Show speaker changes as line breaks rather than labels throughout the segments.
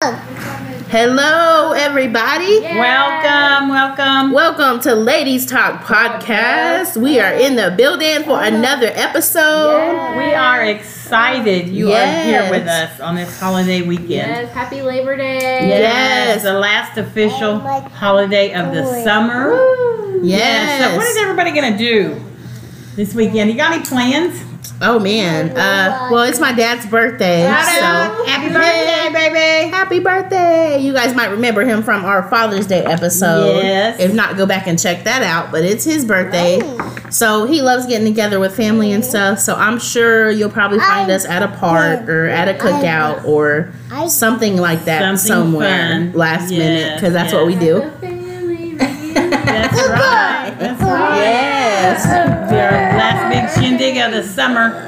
Hello, everybody.
Welcome, welcome.
Welcome to Ladies Talk Podcast. We are in the building for another episode.
We are excited you
Yes.
are here with us on this holiday weekend.
Yes, happy Labor Day.
Yes.
the last official oh holiday of the summer.
Yes.
So what is everybody gonna do this weekend? You got any plans?
Oh man. Uh, well, it's my dad's birthday, so
Happy birthday, baby!
happy birthday! You guys might remember him from our Father's Day episode.
Yes.
If not, go back and check that out. But it's his birthday, so he loves getting together with family and stuff. So I'm sure you'll probably find us at a park or at a cookout or something like that
Something
somewhere
fun.
last minute because that's what we do.
The family reunion.
That's right. That's right.
Yes.
It's our last big shindig of the summer.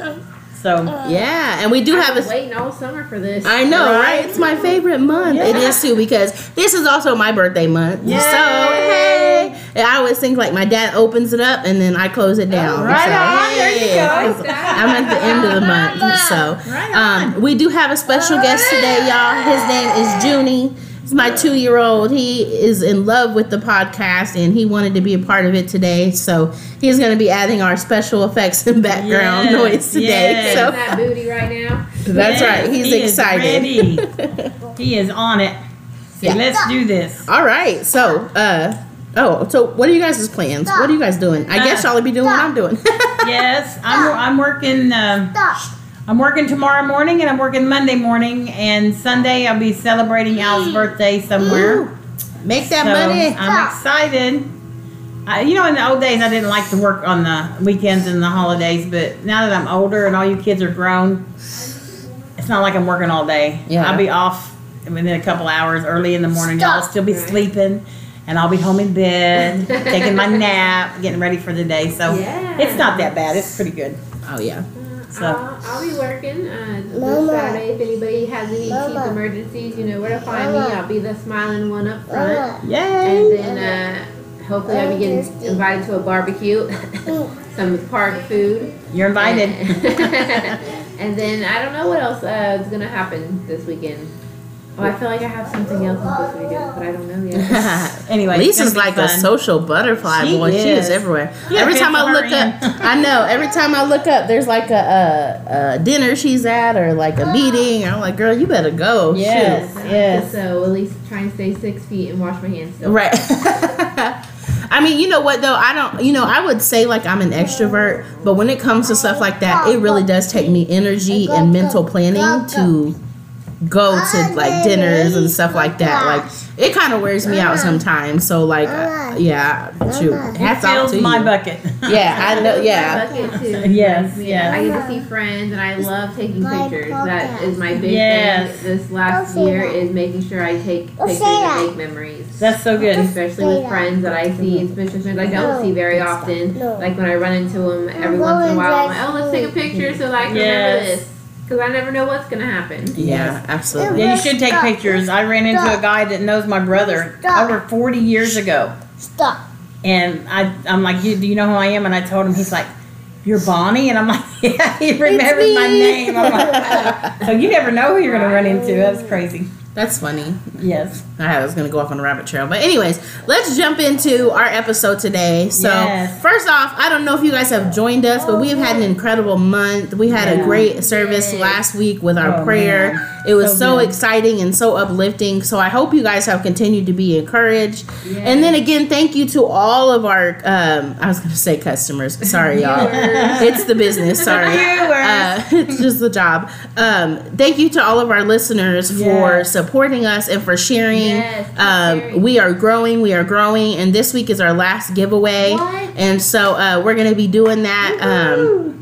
So
Yeah, and we do have
I've
a.
been waiting all summer for this.
I know, right?
Right?
It's my favorite month. It
Yeah.
is too because this is also my birthday month.
Yay.
So hey, and I always think like my dad opens it up and then I close it down.
Right
so,
on, there you
hey,
go.
'cause I'm at the end of the month, so
Right
um, we do have a special guest today, y'all. His name is Junie. He's my two-year-old. He is in love with the podcast and he wanted to be a part of it today. So he's going to be adding our special effects and background
Yes,
noise today.
yes.
So
that booty right now.
that's
Yes,
right. He's
he
excited.
he is on it. So
Yeah.
let's do this.
All right. So, uh, oh, so what are you guys' plans? What are you guys doing? I guess y'all will be doing what I'm doing.
Yes, I'm, I'm working. Um, I'm working tomorrow morning, and I'm working Monday morning, and Sunday I'll be celebrating Al's birthday somewhere.
Make that
so
money.
I'm excited. I, you know, in the old days, I didn't like to work on the weekends and the holidays, but now that I'm older and all you kids are grown, it's not like I'm working all day.
Yeah.
I'll be off within a couple hours early in the morning. Y'all will still be sleeping, and I'll be home in bed, taking my nap, getting ready for the day. So
Yeah.
it's not that bad. It's pretty good.
Oh yeah.
So-
I'll, I'll be working uh, this
Mama.
Saturday. If anybody has any teeth
Mama.
emergencies, you know where to find
Mama.
me. I'll be the smiling one up front.
Mama.
Yay!
And then uh, hopefully I'll be getting invited to a barbecue, some park food.
You're invited.
and then I don't know what else uh, is gonna happen this weekend. Oh, I feel like I have something else I'm supposed to be doing, but I don't know yet.
anyway,
Lisa's
gonna be
like a social butterfly
She
boy. She is
is.
everywhere.
Yeah,
every time I look up. I know. Every time I look up, there's like a, a, a dinner she's at or like a meeting. I'm like, girl, you better go.
Yes,
Shoot.
yes.
So at least try and stay six feet and wash my hands. Still.
Right. I mean, you know what though? I don't. You know, I would say like I'm an extrovert, but when it comes to stuff like that, it really does take me energy and mental planning to go to like dinners and stuff like that. Like it kind of wears me out sometimes. So like, uh, yeah, shoot, hats off
fills
to
my
you.
bucket.
Yeah, I know. Yeah.
Bucket too.
Yes,
Yeah,
yes.
I get to see friends and I love taking pictures. That is my big
Yes.
thing this last year
that.
is making sure I take pictures and make memories.
That's so good.
Especially with friends that I see, especially friends I don't see very often. Like when I run into them every once in a while, I'm
dress
like, oh, let's take a picture so that I can
Yes.
remember this. Because I never know what's going to happen.
Yeah, absolutely.
Yeah, you should take
Stop.
pictures. I ran into a guy that knows my brother
Stop.
over 40 years ago.
Stop.
And I, I'm like, you, do you know who I am? And I told him, he's like, you're Bonnie? And I'm like, yeah, he remembers my name. I'm like, so you never know who you're going to run into. That's crazy.
That's funny.
Yes.
I was gonna go off on a rabbit trail, but anyways, let's jump into our episode today. So
Yes.
first off, I don't know if you guys have joined us, but we have had an incredible month. We had a great service
Yes.
last week with our
Oh,
prayer.
man.
It was
So
so, exciting and so uplifting. So I hope you guys have continued to be encouraged. And then again, thank you to all of our um, I was gonna say customers. Sorry, y'all. It's the business. Sorry. Uh, it's just the job. Um, thank you to all of our listeners for supporting us and for sharing.
Yes,
um, we are growing. We are growing, and this week is our last giveaway.
What?
And so uh, we're gonna be doing that.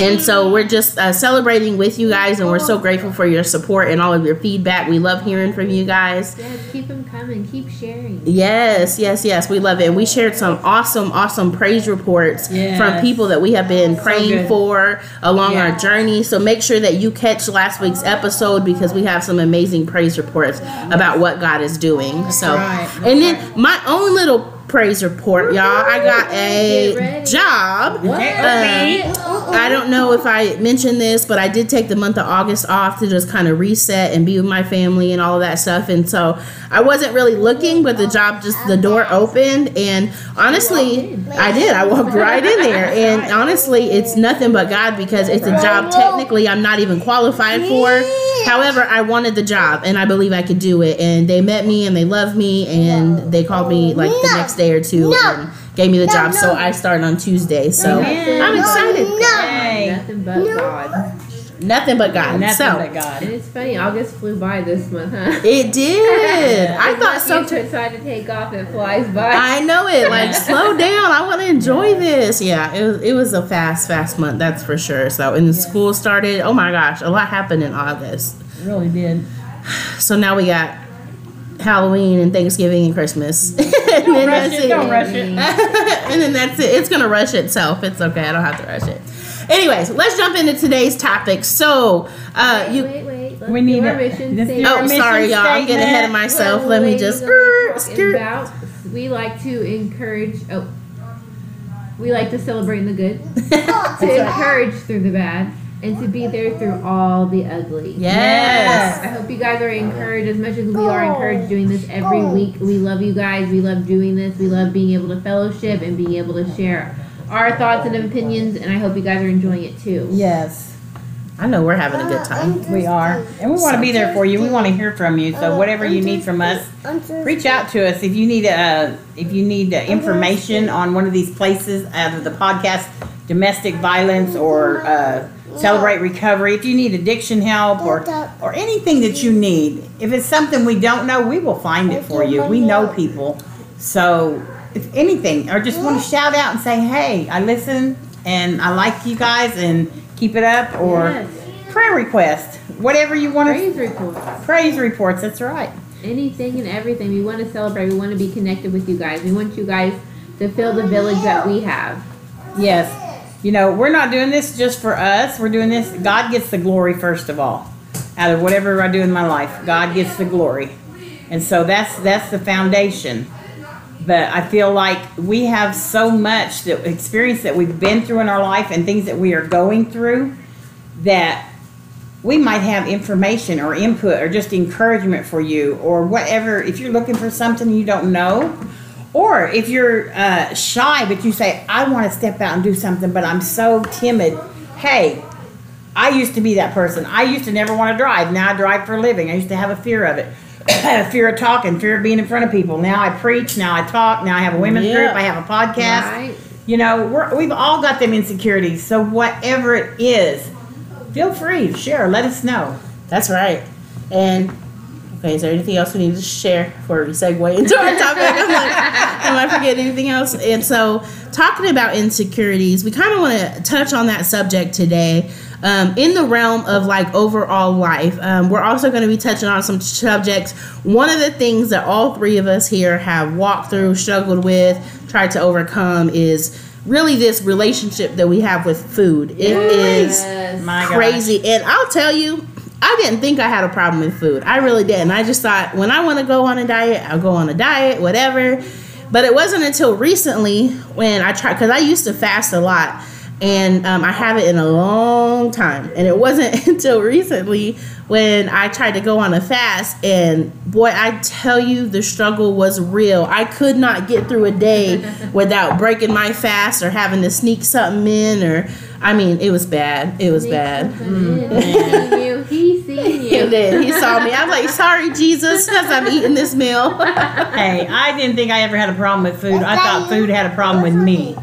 And so we're just uh, celebrating with you guys, and we're so grateful for your support and all of your feedback. We love hearing from you guys.
Yeah, keep them coming. Keep sharing.
Yes, yes, yes. We love it. And we shared some awesome, awesome praise reports
Yes.
from people that we have been praying
good.
for along
Yeah.
our journey. So make sure that you catch last week's episode because we have some amazing praise reports about what God is doing. So,
right.
and then my own little praise report, y'all. I got a job.
What?
Uh, I don't know if I mentioned this, but I did take the month of August off to just kind of reset and be with my family and all of that stuff. And so I wasn't really looking, but the job just the door opened, and honestly, I did. I walked right in there, and honestly, it's nothing but God because it's a job technically I'm not even qualified for. However, I wanted the job, and I believe I could do it. And they met me, and they loved me, and they called me like the next day or two. And, gave me the job, so I started on Tuesday. So
Amen.
I'm excited.
Hey.
Nothing but God.
Nothing but God.
Nothing
so
but God.
And it's funny, August flew by this month, huh?
it did. I thought so too.
to take off, it flies by.
I know it. Like slow down. I want to enjoy this. Yeah, it was. It was a fast, fast month. That's for sure. So, and the school started. Oh my gosh, a lot happened in August.
It really did.
So now we got Halloween and Thanksgiving and Christmas. and then
Rush
that's
it,
it.
don't rush it.
and then that's it. It's gonna rush itself. It's okay. I don't have to rush it. Anyways, let's jump into today's topic. So, uh,
wait,
you.
wait, wait. Let's
We need
our
a-
mission
let's do
statement.
our
Oh,
mission
sorry, y'all. I'm getting ahead of myself.
Well,
Let me just.
I'm gonna talk
skirt.
about- we like to encourage. Oh, we like to celebrate in the good, to encourage through the bad, and to be there through all the ugly.
Yes.
I hope you guys are encouraged as much as we are encouraged doing this every week. We love you guys. We love doing this. We love being able to fellowship and being able to share our thoughts and opinions. And I hope you guys are enjoying it too.
Yes,
I know we're having a good time.
we are. And we want to be there for you. We want to hear from you. So whatever you need from us, reach out to us if you need uh, if you need uh, information on one of these places out of the podcast domestic violence or uh, celebrate recovery if you need addiction help or or anything that you need if it's something we don't know we will find it for you we know people so if anything or just want to shout out and say hey i listen and i like you guys and keep it up or
Yes.
prayer request whatever you want to
Praise reports.
praise reports that's right
anything and everything. We want to celebrate. We want to be connected with you guys. We want you guys to feel the village that we have.
Yes. You know, we're not doing this just for us. We're doing this. God gets the glory first of all. Out of whatever I do in my life, God gets the glory. And so that's that's the foundation. But I feel like we have so much that experience that we've been through in our life and things that we are going through that we might have information or input or just encouragement for you or whatever. If you're looking for something you don't know or if you're uh, shy but you say i want to step out and do something but i'm so timid. Hey i used to be that person. I used to never want to drive. Now i drive for a living. I used to have a fear of it fear of talking fear of being in front of people now i preach now i talk now i have a women's
Yeah.
group i have a podcast
Right?
you know, we're, we've all got them insecurities. So whatever it is, feel free share. Let us know.
That's right. And okay, is there anything else we need to share before we segue into our topic? I'm like, am I forgetting anything else? And so, talking about insecurities, we kind of want to touch on that subject today. Um, in the realm of like overall life, um, we're also going to be touching on some subjects. One of the things that all three of us here have walked through, struggled with, tried to overcome is really this relationship that we have with food. It is
Yes.
My gosh.
crazy. And I'll tell you, I didn't think I had a problem with food. I really didn't. I just thought when I want to go on a diet, I'll go on a diet, whatever. But it wasn't until recently when I tried, because I used to fast a lot. And um, I haven't in a long time. And it wasn't until recently when I tried to go on a fast. And boy, I tell you, the struggle was real. I could not get through a day without breaking my fast or having to sneak something in. Or, I mean, it was bad. It was bad.
He seen you. He seen
He did. He saw me. I'm like, sorry, Jesus, because I'm eating this meal.
Hey, I didn't think I ever had a problem with food. I thought food had a problem with me.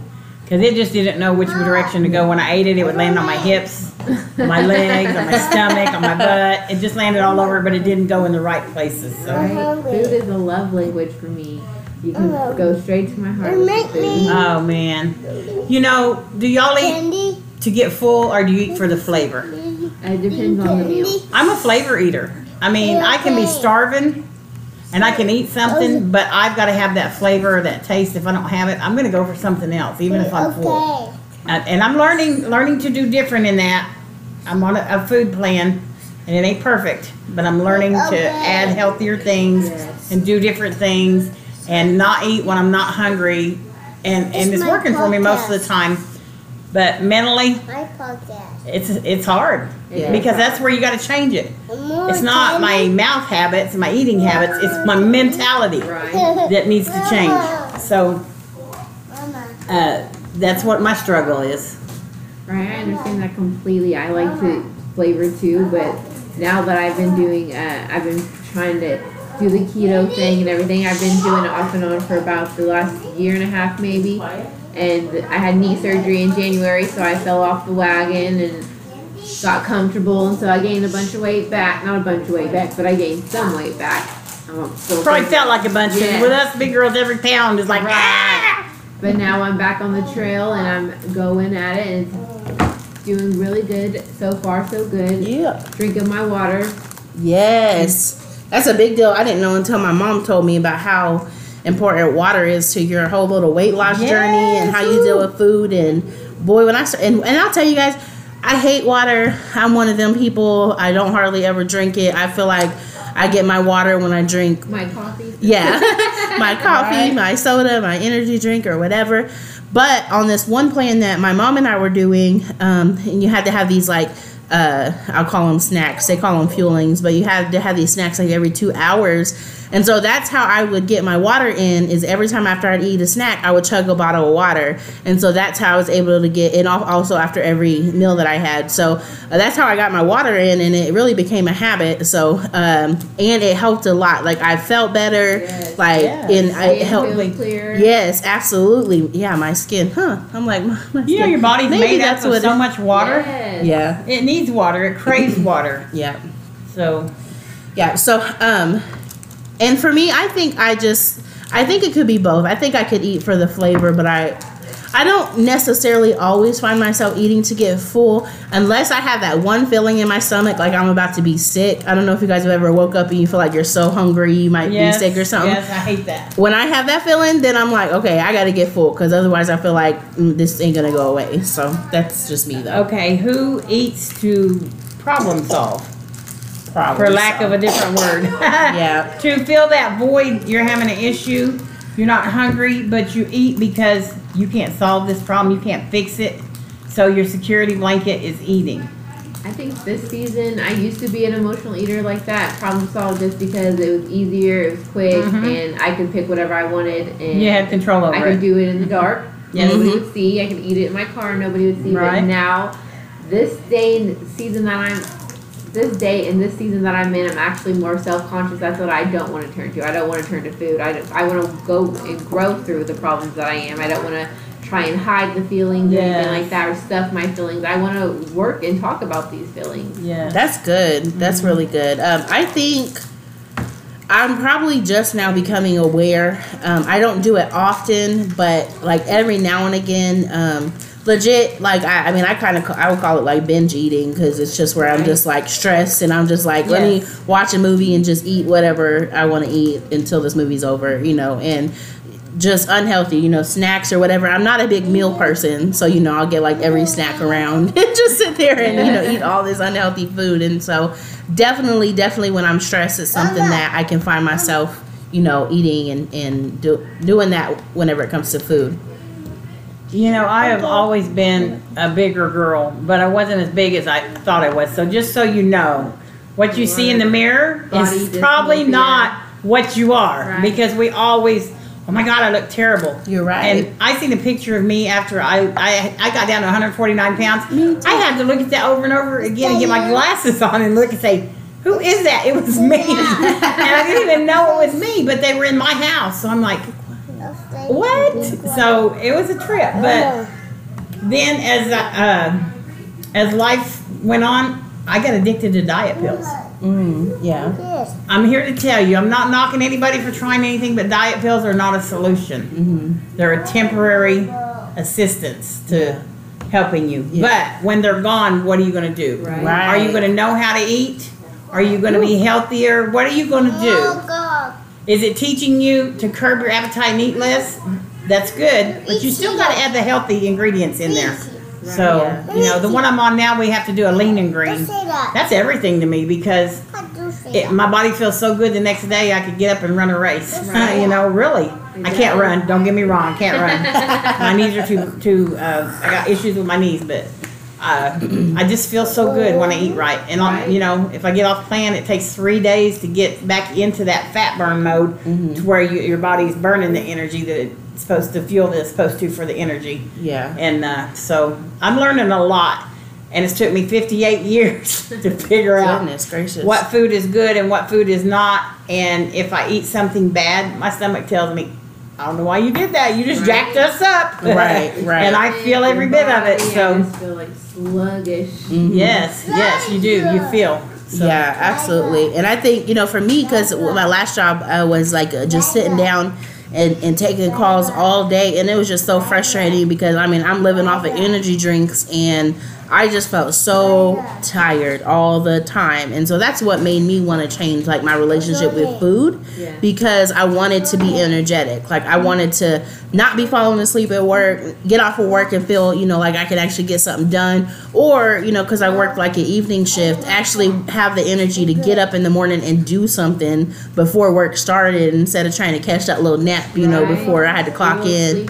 Because it just didn't know which direction to go. When I ate it, it would land on my hips, my legs, on my stomach, on my butt. It just landed all over, but it didn't go in the right places. So,
Right? Food is a love language for me. You can go straight to my heart with the food.
oh man. You know, do y'all eat
Candy.
to get full or do you eat for the flavor?
It depends on the meal.
I'm a flavor eater. I mean, I can be starving and I can eat something, oh. but I've got to have that flavor or that taste. If I don't have it, I'm going to go for something else, even if I'm full.
Okay.
And, and I'm learning learning to do different in that. I'm on a, a food plan, and it ain't perfect, but I'm learning to add healthier things
Yes.
and do different things and not eat when I'm not hungry. And and
It's
it's
my
working for me most of the time. But mentally,
My podcast.
it's it's hard
Yeah.
because that's where you got to change it. It's not my mouth habits, my eating habits. It's my mentality
Right.
that needs to change. So uh, that's what my struggle is.
Right, I understand that completely. I like to flavor too, but now that I've been doing, uh, I've been trying to do the keto thing and everything. I've been doing it off and on for about the last year and a half, maybe. And I had knee surgery in January, so I fell off the wagon and got comfortable, and so I gained a bunch of weight back. Not a bunch of weight back, but I gained some weight back. I'm still
Probably felt like a bunch.
Yeah.
With us big girls, every pound is like.
Right.
"Ah!"
But now I'm back on the trail and I'm going at it and doing really good. So far, so good.
Yeah.
Drinking my water.
Yes. That's a big deal. I didn't know until my mom told me about how important water is to your whole little weight loss journey and how you deal with food. And boy, when I start, and, and I'll tell you guys, I hate water. I'm one of them people. I don't hardly ever drink it. I feel like I get my water when I drink
My coffee.
yeah, my coffee,
Right.
my soda, my energy drink, or whatever. But on this one plan that my mom and I were doing, um, and you had to have these like, uh, I'll call them snacks. They call them fuelings, but you have to have these snacks like every two hours. And so that's how I would get my water in. Is every time after I'd eat a snack, I would chug a bottle of water, and so that's how I was able to get it. al- Also after every meal that I had, so uh, that's how I got my water in, and it really became a habit. So um, and it helped a lot. Like I felt better,
Yes.
like
Yes.
and I
Skin
helped.
feels clear.
Yes, absolutely. Yeah, my skin. Huh? I'm like, my, my
You know your body's
Maybe
made up
that's
of so
it-
much water.
Yes.
Yeah,
It needs water. It craves water.
yeah.
So
Yeah. So, um, and for me, I think I just, I think it could be both. I think I could eat for the flavor, but I, I don't necessarily always find myself eating to get full unless I have that one feeling in my stomach, like I'm about to be sick. I don't know if you guys have ever woke up and you feel like you're so hungry, you might
yes,
be sick or something.
Yes, I hate that.
When I have that feeling, then I'm like, okay, I got to get full because otherwise I feel like mm, this ain't gonna go away. So that's just me though.
Okay, who eats to problem solve?
Probably
For lack of a different word.
Yeah.
to fill that void, you're having an issue. You're not hungry, but you eat because you can't solve this problem. You can't fix it. So your security blanket is eating.
I think this season, I used to be an emotional eater like that, problem solved just because it was easier, it was quick,
Mhm.
and I could pick whatever I wanted, and
You had control over
I could do it in the dark.
Yes.
Nobody would see. I could eat it in my car. Nobody would see.
Right.
But now, this day and season that I'm, this day and this season that I'm in, I'm actually more self conscious. That's what I don't want to turn to. I don't want to turn to food. I, don't- I want to go and grow through the problems that I am. I don't want to try and hide the feelings or anything like that or stuff my feelings. I want to work and talk about these feelings.
Yeah.
That's good. That's really good. Um, I think I'm probably just now becoming aware. Um, I don't do it often, but like every now and again, um, legit. Like I, I mean, I kind of I would call it like binge eating because it's just where I'm just like stressed and I'm just like let me watch a movie and just eat whatever I want to eat until this movie's over, you know, and just unhealthy, you know, snacks or whatever. I'm not a big meal person, so you know, I'll get like every snack around and just sit there and you know eat all this unhealthy food. And so, definitely, definitely, when I'm stressed, it's something that I can find myself, you know, eating and and do, doing that whenever it comes to food.
You know, I have always been a bigger girl, but I wasn't as big as I thought I was. So just so you know, what you see in the mirror
Body
is probably
dysmorphia.
not what you are
Right.
because we always, oh my God, I look terrible.
You're right.
And I seen a picture of me after I, I, I got down to 149 pounds. I had to look at that over and over again and get my glasses on and look and say, who is that? It was me. and I didn't even know it was me, but they were in my house. So I'm like, what? So it was a trip, but then as uh, as life went on, I got addicted to diet pills.
Mm, yeah.
I'm here to tell you, I'm not knocking anybody for trying anything, but diet pills are not a solution.
Mm-hmm.
They're a temporary assistance to helping you.
Yeah.
But when they're gone, what are you going to do?
Right.
Right.
Are you going to know how to eat? Are you going to be healthier? What are you going to do? Is it teaching you to curb your appetite and eat less? That's good, but you still got to add the healthy ingredients in there. So you know, the one I'm on now, we have to do a lean and green.
Don't say that.
That's everything to me because
I do say
it, my body feels so good the next day I could get up and run a race. You know, really. I can't run. Don't get me wrong. I can't run. my knees are too too. Uh, I got issues with my knees, but uh, I just feel so good when I eat right. And
Right.
you know, if I get off plan, it takes three days to get back into that fat burn mode,
Mm-hmm.
to where you, your body's burning the energy that it's supposed to fuel that it's supposed to for the energy.
Yeah.
And uh, so I'm learning a lot. And it's took me 58 years to figure out
gracious.
what food is good and what food is not. And if I eat something bad, my stomach tells me, I don't know why you did that. You just
Right.
jacked us up.
Right, right.
and I feel every bit of it.
So I
So,
just feel like sluggish.
Mhm.
yes, yes, you do. You feel. So,
Yeah, absolutely. And I think, you know, for me, because my last job uh, was like uh, just sitting down and, and taking calls all day. And it was just so frustrating because, I mean, I'm living off of energy drinks and I just felt so tired all the time. And so that's what made me want to change, like, my relationship with food
Yeah.
because I wanted to be energetic. Like I wanted to not be falling asleep at work, get off of work and feel, you know, like I could actually get something done or, you know, cuz I worked like an evening shift, actually have the energy to get up in the morning and do something before work started instead of trying to catch that little nap, you know, before I had to clock in.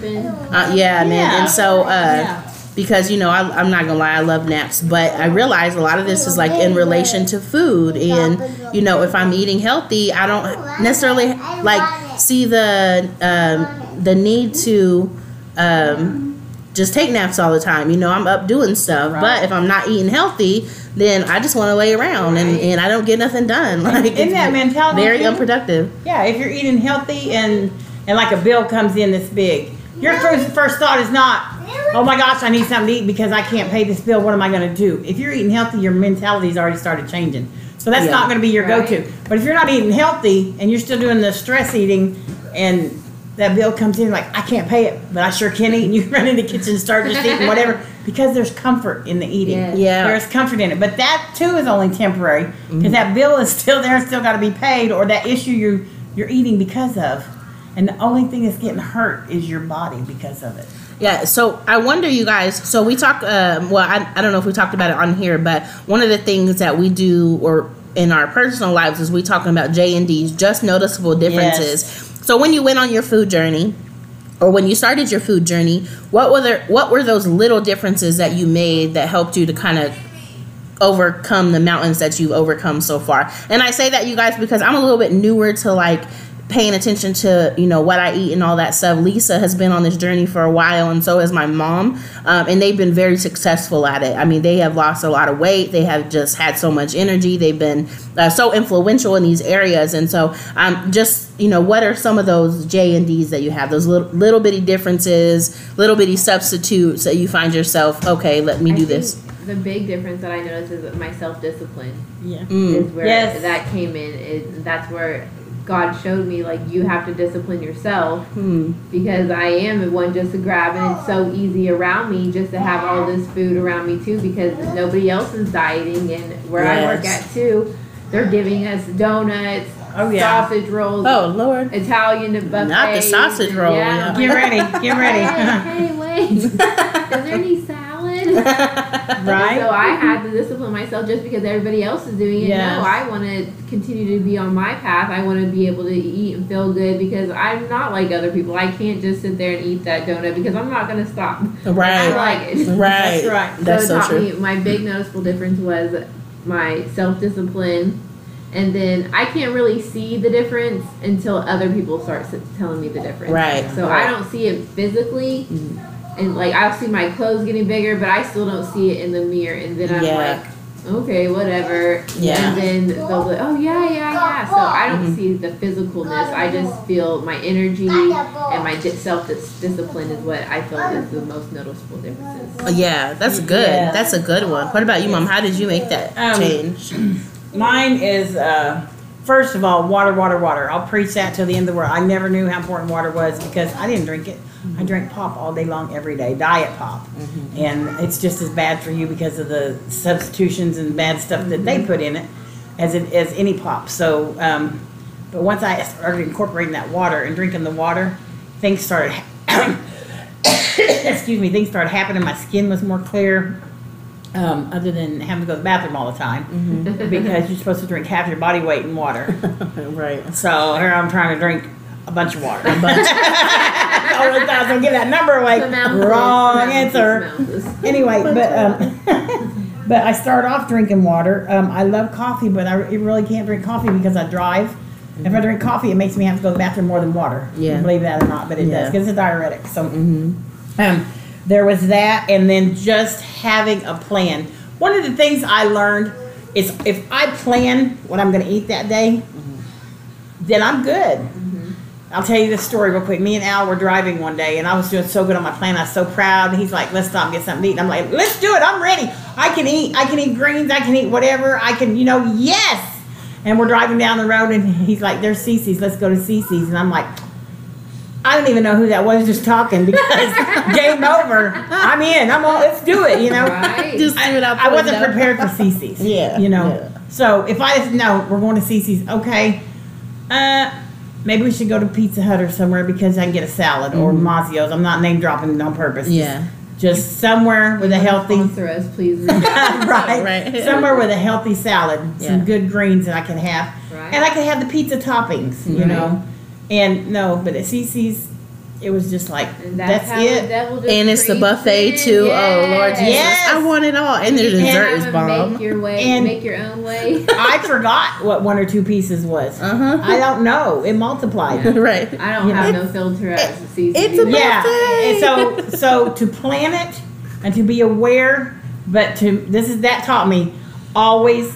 Uh, yeah, man. And so, uh,
Yeah.
Because you know, I, I'm not gonna lie, I love naps, but I realize a lot of this is like in relation to food, and you know, if I'm eating healthy, I don't necessarily like see the um, the need to um, just take naps all the time. You know, I'm up doing stuff,
Right.
but if I'm not eating healthy, then I just want to lay around and, and I don't get nothing done. Like
isn't that mentality
very
too?
unproductive.
Yeah, if you're eating healthy and and like a bill comes in this big, your first first thought is not, oh my gosh, I need something to eat because I can't pay this bill. What am I going to do? If you're eating healthy, your mentality's already started changing. So that's
Yeah.
not going to be your
Right.
go-to. But if you're not eating healthy and you're still doing the stress eating, and that bill comes in like I can't pay it, but I sure can eat, and you run in the kitchen and start just eating whatever because there's comfort in the eating.
Yes.
Yeah.
There's comfort in it, but that too is only temporary because
Mm-hmm.
that bill is still there, and still got to be paid, or that issue you you're eating because of, and the only thing that's getting hurt is your body because of it.
Yeah, so I wonder, you guys. So we talk. Um, well, I, I don't know if we talked about it on here, but one of the things that we do, or in our personal lives, is we talking about JND's, just noticeable differences. So when you went on your food journey, or when you started your food journey, what were there? What were those little differences that you made that helped you to kind of overcome the mountains that you've overcome so far. And I say that you guys because I'm a little bit newer to like paying attention to you know what I eat and all that stuff. Lisa has been on this journey for a while, and so has my mom, um, and they've been very successful at it. I mean, they have lost a lot of weight. They have just had so much energy. They've been uh, so influential in these areas, and so um, just you know, what are some of those JND's that you have? Those little, little bitty differences, little bitty substitutes that you find yourself. Okay, let me
I
do
think
this.
The big difference that I noticed is my self discipline
Yeah.
Mm.
is where
Yes.
that came in. Is that's where God showed me like you have to discipline yourself
Hmm.
because I am the one just to grab and it's so easy around me just to have all this food around me too because nobody else is dieting and where I work at too, they're giving us donuts,
Oh yeah.
sausage rolls,
Oh Lord.
Italian buffets.
Not the sausage
and-
roll,
Yeah.
Get ready. Get ready.
Hey, hey, wait. Is there any salad?
right.
So I had to discipline myself just because everybody else is doing it.
Yes.
No, I want to continue to be on my path. I want to be able to eat and feel good because I'm not like other people. I can't just sit there and eat that donut because I'm not going to stop. Right. I
Right.
like it.
Right.
That's right.
That's
so
so
it taught
true.
me my big noticeable difference was my self discipline. And then I can't really see the difference until other people start telling me the difference.
Right,
So
right.
I don't see it physically,
Mhm.
And like I'll see my clothes getting bigger, but I still don't see it in the mirror. And then I'm
Yeah.
like, okay, whatever.
Yeah.
And then they'll be like, oh yeah, yeah, yeah. So I don't
Mhm.
see the physicalness. I just feel my energy and my di- self discipline is what I feel is the most noticeable differences.
Yeah, that's good.
Yeah.
That's a good one. What about you, mom? How did you make that
Um,
change?
Mine is uh, first of all water, water, water. I'll preach that till the end of the world. I never knew how important water was because I didn't drink it. I drank pop all day long, every day, diet pop, and it's just as bad for you because of the substitutions and bad stuff that they put in it as it as any pop. So, um, but once I started incorporating that water and drinking the water, things started. excuse me, things started happening. My skin was more clear. Um, other than having to go to the bathroom all the time
Mm-hmm.
because you're supposed to drink half your body weight in water.
right.
So here I'm trying to drink a bunch of water. I really thought I was gonna get that number away. Wrong answer.
this, pronounce this.
Anyway, but um, but I start off drinking water. Um, I love coffee, but I really can't drink coffee because I drive. If I drink coffee, it makes me have to go to the bathroom more than water.
Yeah.
believe that or not, but it
Yeah.
does because it's a diuretic. So
Mm-hmm.
um, there was that, and then just having a plan. One of the things I learned is if I plan what I'm going to eat that day, then I'm good. I'll tell you this story real quick. Me and Al were driving one day, and I was doing so good on my plan. I was so proud. He's like, "Let's stop and get something to eat." And I'm like, "Let's do it. I'm ready. I can eat. I can eat greens. I can eat whatever. I can, you know, yes." And we're driving down the road, and he's like, "There's Cici's. Let's go to Cici's." And I'm like, I don't even know who that was just talking because game over. I'm in. I'm all. Let's do it. You know.
Right.
Just do it out the
I wasn't
window.
prepared for Cici's.
Yeah,
You know.
yeah.
So if I just know we're going to Cici's, okay. Uh, maybe we should go to Pizza Hut or somewhere because I can get a salad or Mazzio's. I'm not name dropping it on purpose.
Mm-hmm. Yeah.
Just somewhere with a healthy.
Sponsor us, please.
right.
Right.
Somewhere with a healthy salad, some good greens that I can have,
Right.
and I can have the pizza toppings. You
Right.
know. And no, but at Cici's, it was just like
And that's,
that's,
how the
it.
devil just
And it's the buffet
in.
too. Oh Lord Jesus,
Yes.
I want it all, and the
You
dessert
have
is bomb.
Make your way.
And-
make your own way.
I forgot what one or two pieces was.
Uh huh.
I don't know. It multiplied.
right.
I don't
You
have
know.
no filter as a season.
it's a
either.
yeah.
buffet.
And so so to plan it and to be aware, but to this is that taught me always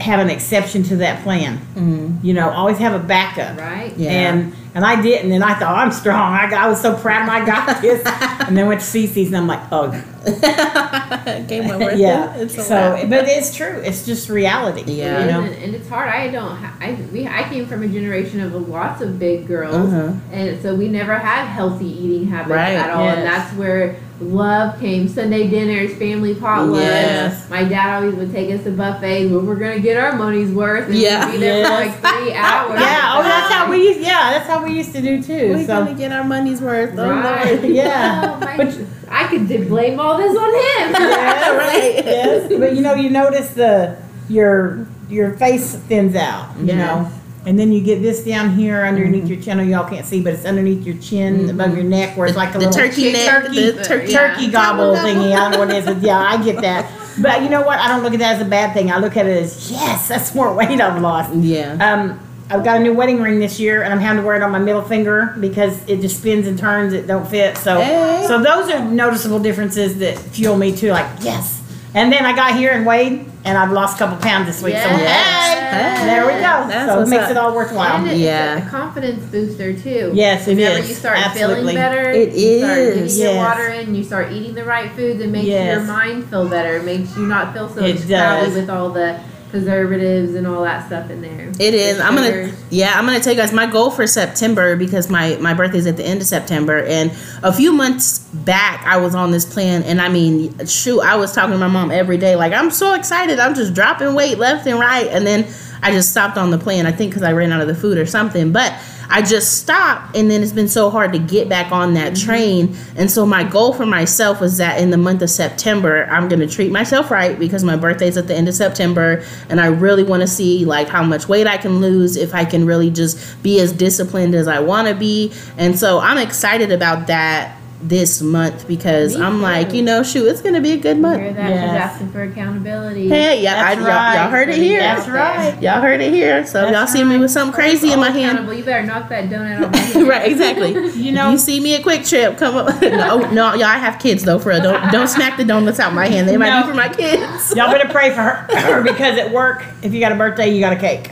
have an exception to that plan.
Mm,
You know, always have a backup.
Right.
Yeah.
And and I didn't, and I thought I'm strong. I, got, I was so proud of my I got this. and then went to Cici's, and I'm like, oh,
Game over.
yeah.
It's a
so, but it's true. It's just reality.
Yeah.
You know.
and, and it's hard. I don't. I we. I came from a generation of lots of big girls,
Uh-huh.
and so we never had healthy eating habits
Right,
at all. And that's where love came. Sunday dinners, family potlucks.
Yes.
My dad always would take us to buffets where we're gonna get our money's worth. And
Yeah.
we'd be there
Yes.
for like three hours.
Yeah. Oh, that's how we. Used, yeah, that's how we used to do too.
We're
so.
gonna get our money's worth. Oh,
Right.
Lord.
Yeah.
Oh, my-
But-
I could blame all this on him.
right.
yes, but you know, you notice the your your face thins out, you
Yes.
know, and then you get this down here underneath your chin. Oh, y'all can't see, but it's underneath your chin, above your neck, where it's like a
the
little
turkey neck,
turkey,
the turkey-
turkey
Yeah.
gobble
Gobble,
thingy. I don't know what it is. but Yeah, I get that. But you know what? I don't look at that as a bad thing. I look at it as yes, that's more weight I've lost.
Yeah.
Um, I've got a new wedding ring this year, and I'm having to wear it on my middle finger because it just spins and turns. It don't fit. So,
Hey.
so those are noticeable differences that fuel me too. Like yes. And then I got here and weighed, and I've lost a couple pounds this week. So
Yes.
hey, there we go.
That's
so it makes
up.
it all worthwhile.
And it's
Yeah.
a confidence booster too.
Yes, it
Whenever
is.
you start
Absolutely.
feeling better,
It
you start
is.
getting your
Yes.
water in, you start eating the right foods, it makes
Yes.
your mind feel better. It makes you not feel so
It
cloudy
does.
with all the preservatives and all that stuff in there.
It is. I'm gonna. Yeah, I'm gonna tell you guys my goal for September because my my birthday's at the end of September, and a few months back I was on this plan, and I mean, shoot, I was talking to my mom every day, like I'm so excited, I'm just dropping weight left and right, and then I just stopped on the plan. I think because I ran out of the food or something, but. I just stopped, and then it's been so hard to get back on that mm-hmm. train. And so, my goal for myself was that in the month of September, I'm gonna treat myself right because my birthday's at the end of September, and I really want to see like how much weight I can lose if I can really just be as disciplined as I want to be. And so, I'm excited about that this month because
Me
I'm
too.
like, you know, shoot, it's gonna be a good month.
hear that?
Yes.
She's asking for accountability.
Hey, yeah, I,
That's
y'all, y'all
right.
heard it here.
That's right.
Y'all heard it here. So if y'all
That's
see me with something crazy in my hand.
You better knock that donut off my hand.
right, exactly.
You know-
you see me at QuikTrip, come up. no, no, y'all, I have kids though. For real, don't don't smack the donuts out my hand. They might
No.
be for my kids.
Y'all better pray for her because at work, if you got a birthday, you got a cake.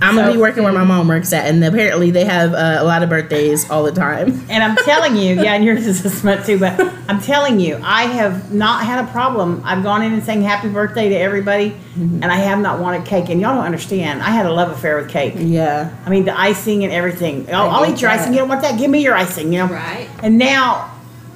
I'm gonna be working where my mom works at, and apparently they have uh, a lot of birthdays all the time.
And I'm telling you, yeah, and yours is this month too, but I'm telling you, I have not had a problem. I've gone in and saying happy birthday to everybody,
Mm-hmm.
and I have not wanted cake. And y'all don't understand. I had a love affair with cake.
Yeah,
I mean, the icing and everything. I'll, I'll eat your
that.
icing. You don't want that? Give me your icing. You know.
Right.
And now,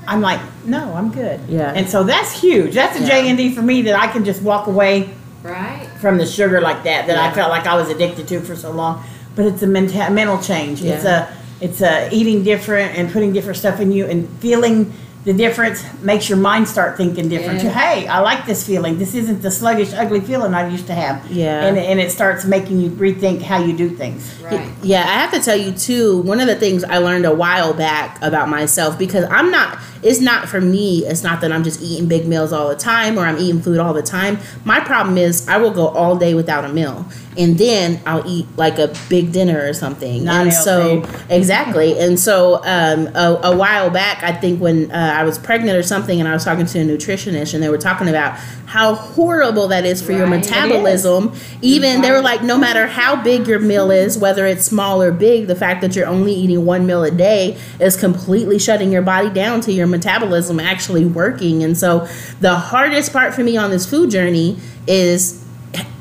I'm like, no, I'm good.
Yeah.
And so that's huge. That's a
Yeah.
JND for me that I can just walk away
Right.
from the sugar like that that I felt like I was addicted to for so long. But it's a menta- mental change. It's a it's a eating different and putting different stuff in you and feeling the difference makes your mind start thinking different.
Yeah.
Hey, I like this feeling. This isn't the sluggish, ugly feeling I used to have.
Yeah.
And, and it starts making you rethink how you do things.
Right.
Yeah, I have to tell you too, one of the things I learned a while back about myself because I'm not it's not for me, it's not that I'm just eating big meals all the time or I'm eating food all the time. My problem is I will go all day without a meal and then I'll eat like a big dinner or something.
Not
and so exactly. And so um, a, a while back, I think when uh, I was pregnant or something and I was talking to a nutritionist and they were talking about how horrible that is for your
Right, is.
metabolism. Even they were like no matter how big your meal is, whether it's small or big, the fact that you're only eating one meal a day is completely shutting your body down to your metabolism actually working. And so the hardest part for me on this food journey is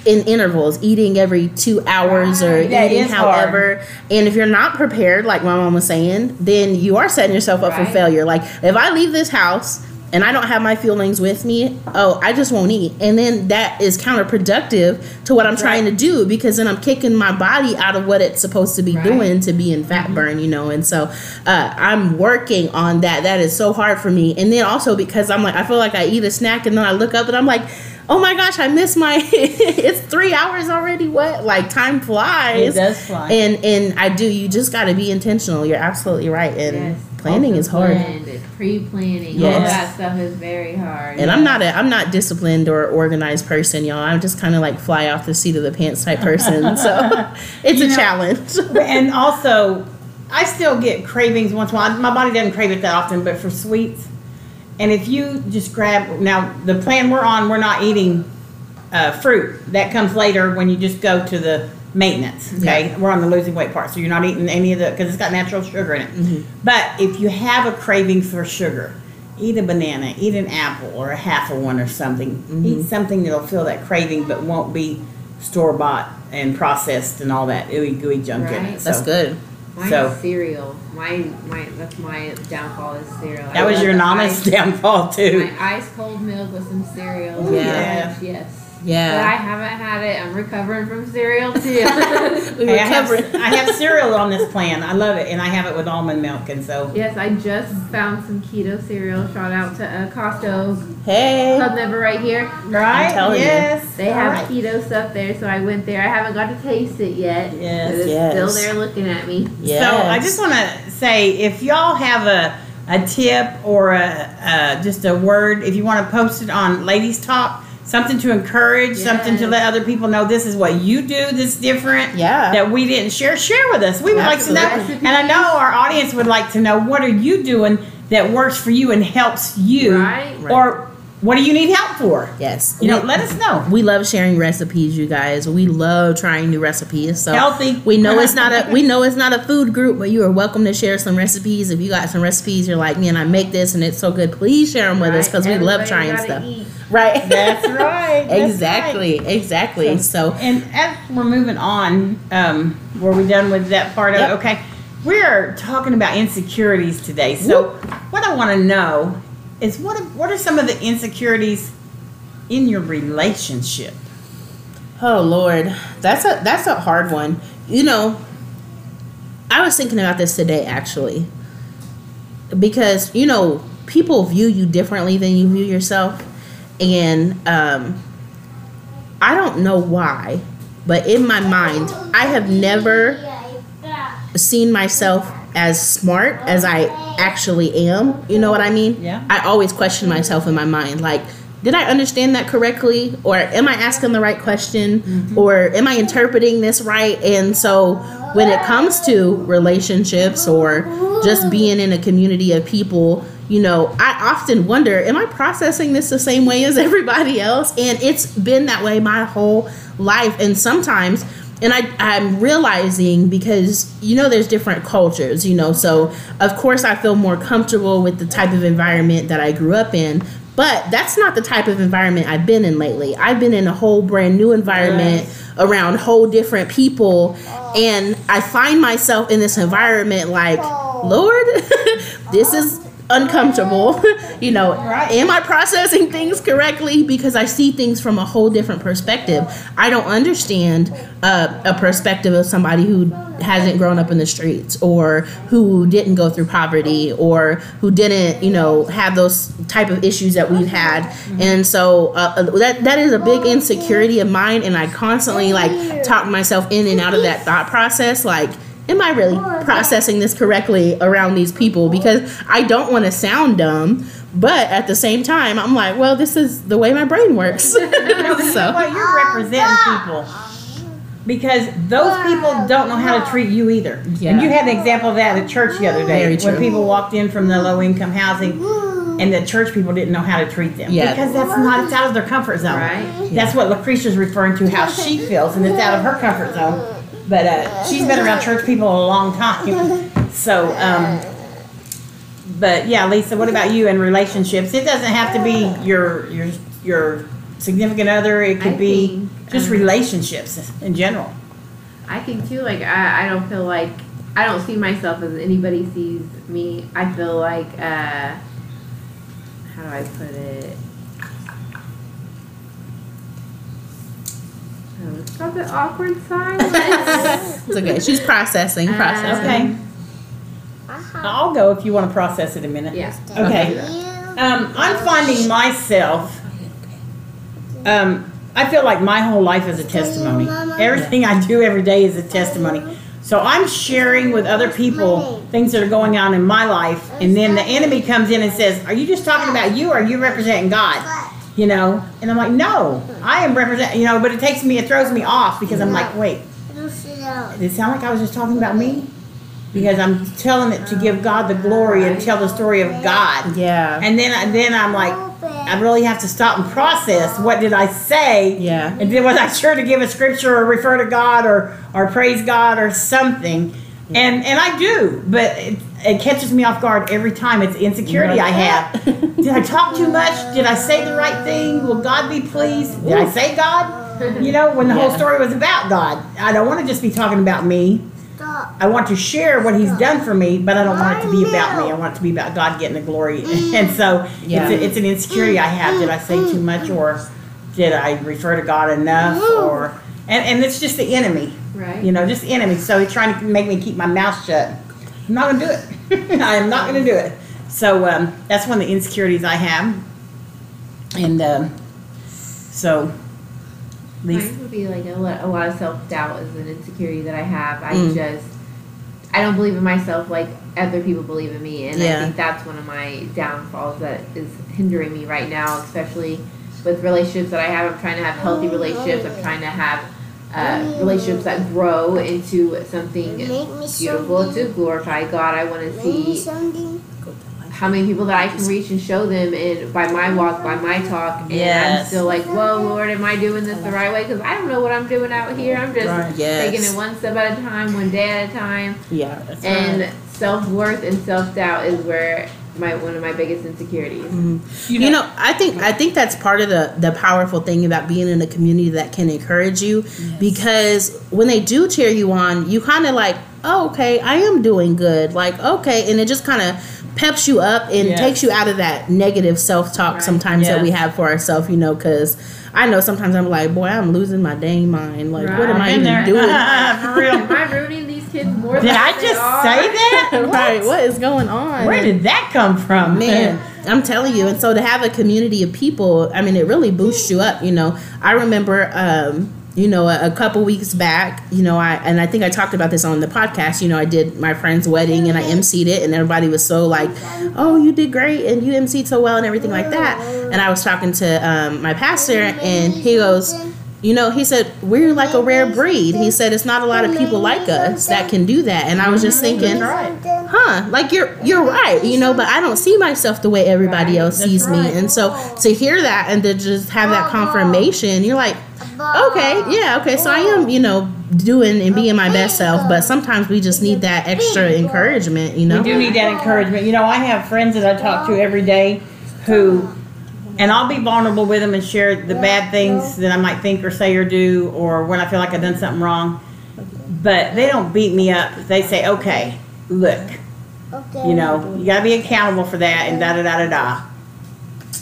in intervals, eating every two hours or
Right. That
eating
is hard.
however. And if you're not prepared, like my mom was saying, then you are setting yourself up for failure. Like if I leave this house and I don't have my fuelings with me, oh, I just won't eat. And then that is counterproductive to what I'm trying to do because then I'm kicking my body out of what it's supposed to be
Right.
doing to be in fat burn, you know. And so uh, I'm working on that. That is so hard for me. And then also because I'm like, I feel like I eat a snack and then I look up and I'm like, oh my gosh, I missed my, it's three hours already. What? Like time flies.
It does fly.
And and I do. You just got to be intentional. You're absolutely right. And
Yes.
planning is hard.
Planned, pre-planning. All that stuff is very hard.
And I'm not a I'm not disciplined or organized person, y'all. I'm just kind of like fly off the seat of the pants type person. So it's
You
a
know-
challenge.
and also, I still get cravings once in a while. My body doesn't crave it that often, but for sweets. And if you just grab now the plan we're on, we're not eating uh, fruit. That comes later when you just go to the maintenance. Okay,
Yeah.
we're on the losing weight part, so you're not eating any of the because it's got natural sugar in it.
Mm-hmm.
But if you have a craving for sugar, eat a banana, eat an apple or a half of one or something.
Mm-hmm.
Eat something that'll fill that craving, but won't be store bought and processed and all that ooey gooey junk in
Right.
it.
That's good.
Mine
So-
is cereal. My my that's my downfall is cereal. I
That was your
the
downfall too.
My ice cold milk with some cereal.
Yeah.
Yes, yes. But I haven't had it. I'm recovering from cereal too.
We
Hey, I, have,
recovering.
I have cereal on this plan. I love it, and I have it with almond milk, and so
yes, I just found some keto cereal. Shout out to uh, Costco
Hey.
Club Member right here.
right.
telling you.
yes,
They
All
have
right.
keto stuff there, so I went there. I haven't got to taste it yet.
Yes,
but it's
yes.
still there looking at me.
Yes.
So I just want to say, if y'all have a a tip or a, uh just a word, if you want to post it on Ladies Talk, something to encourage, something to let other people know this is what you do that's different.
Yeah.
That we didn't share. Share with us. We would like to know, and I know our audience would like to know what are you doing that works for you and helps you,
Right.
Right.
or what do you need help for?
yes.
You know,
We-
let us know.
we love sharing recipes, you guys. We love trying new recipes. So
Healthy.
We know it's not a we know it's not a food group, but you are welcome to share some recipes. If you got some recipes, you're like, man, I make this and it's so good. Please share them with us because we love trying stuff.
eat.
Right.
That's right. That's
exactly. Exactly. So,
And as we're moving on, um, were we done with that part of
Yep.
it? Okay. We are talking about insecurities today. So, what I want to know is what what are some of the insecurities in your relationship?
oh Lord, that's a that's a hard one. You know, I was thinking about this today actually, because you know people view you differently than you view yourself, and um, I don't know why, but in my mind, I have never seen myself as smart as I actually am. You know what I mean?
Yeah.
I always question myself in my mind like did I understand that correctly or am I asking the right question mm-hmm. or am I interpreting this right? And so when it comes to relationships or just being in a community of people, you know, I often wonder, am I processing this the same way as everybody else? And it's been that way my whole life. And sometimes and I, I'm realizing because you know there's different cultures, you know, so of course I feel more comfortable with the type of environment that I grew up in, but that's not the type of environment I've been in lately. I've been in a whole brand new environment around whole different people, oh. and I find myself in this environment like, oh. Lord, this is uncomfortable. you know,
Right.
am I processing things correctly? Because I see things from a whole different perspective. I don't understand uh, a perspective of somebody who hasn't grown up in the streets or who didn't go through poverty or who didn't, you know, have those type of issues that we've had. And so uh, uh, that that is a big insecurity of mine, and I constantly like talk myself in and out of that thought process, like am I really processing this correctly around these people? Because I don't want to sound dumb, but at the same time, I'm like, well, this is the way my brain works.
No, you know
so,
what? You're representing people. Because those people don't know how to treat you either.
Yeah.
And you had an example of that at church the other day
Very
when people walked in from the low income housing and the church people didn't know how to treat them.
Yeah.
Because that's not, it's out of their comfort zone.
Right.
That's what Lucretia's referring to, how she feels, and it's out of her comfort zone. But uh, she's been around church people a long time. So, um, but yeah, Lisa, what about you in relationships? It doesn't have to be your your your significant other. It could
I
be
think,
just
um,
relationships in general.
I think too, like I, I don't feel like I don't see myself as anybody sees me. I feel like uh how do I put it? Oh, it's the awkward silence.
it's okay. She's processing, processing.
Okay, I'll go if you want to process it a minute.
yeah.
Okay. Um, I'm finding myself. Um, I feel like my whole life is a testimony. Everything I do every day is a testimony. So I'm sharing with other people things that are going on in my life, and then the enemy comes in and says, "Are you just talking about you, or are you representing God?" You know, and I'm like, "No, I am representing." You know, but it takes me, it throws me off because I'm like, "Wait, did it sound like I was just talking about me?" Because I'm telling it to give God the glory and tell the story of God.
Yeah.
And then, then I'm like, I really have to stop and process what did I say.
Yeah.
And then was I sure to give a scripture or refer to God or or praise God or something? And and I do, but it, it catches me off guard every time. It's insecurity I have. Did I talk too much? Did I say the right thing? Will God be pleased? Did I say God? You know, when the whole story was about God, I don't want to just be talking about me. I want to share what He's done for me, but I don't want it to be about me. I want it to be about God getting the glory. And so
Yeah.
it's, a, it's an insecurity I have. Did I say too much, or did I refer to God enough, or and, and it's just the enemy,
Right.
you know, just the enemy. So he's trying to make me keep my mouth shut. I'm not gonna do it. I am not gonna do it. So um, that's one of the insecurities I have, and um, so. Lisa,
Mine would be like a lot, a lot of self doubt is an insecurity that I have. I
Mm.
just I don't believe in myself like other people believe in me, and
Yeah.
I think that's one of my downfalls that is hindering me right now, especially with relationships that I have. I'm trying to have healthy relationships. I'm trying to have uh, relationships that grow into something beautiful to glorify God. I want to see how many people that I can reach and show them and by my walk, by my talk. And I'm still like, whoa, Lord, am I doing this the right way? Because I don't know what I'm doing out here. I'm just
Right.
Yes.
taking it one step at a time, one day at a time.
Yeah.
that's
And
right.
self worth and self doubt is where my one of my biggest insecurities. Mm-hmm.
You know, I think I think that's part of the the powerful thing about being in a community that can encourage you because when they do cheer you on, you kind of like, oh, okay, I am doing good. Like, okay, and it just kind of peps you up and
Yes.
takes you out of that negative self talk
Right.
sometimes that we have for ourselves. You know, because I know sometimes I'm like, boy, I'm losing my dang mind. Like, what am I even
there.
doing?
For real.
Am I ruining these kids more
Did
than
I just
are?
say that?
right? What is going on?
Where did that come from?
Man, I'm telling you. And so to have a community of people, I mean, it really boosts you up. You know, I remember, um, you know, a, a couple weeks back, you know, I and I think I talked about this on the podcast. You know, I did my friend's wedding and I emceed it, and everybody was so like, "Oh, you did great and you emceed so well and everything like that." And I was talking to um, my pastor, and he goes. You know, he said, we're like a rare breed. He said, it's not a lot of people like us that can do that. And I was just thinking, huh like you're you're right you know but i don't see myself the way everybody else sees me and so to hear that and to just have that confirmation you're like okay yeah okay so i am you know doing and being my best self but sometimes we just need that extra encouragement you know
We do need that encouragement. You know, I have friends that I talk to every day who, and I'll be vulnerable with them and share the bad things that I might think or say or do, or when I feel like I've done something wrong. But they don't beat me up. They say, okay, look,
Okay.
You know, you gotta be accountable for that and da da da da da.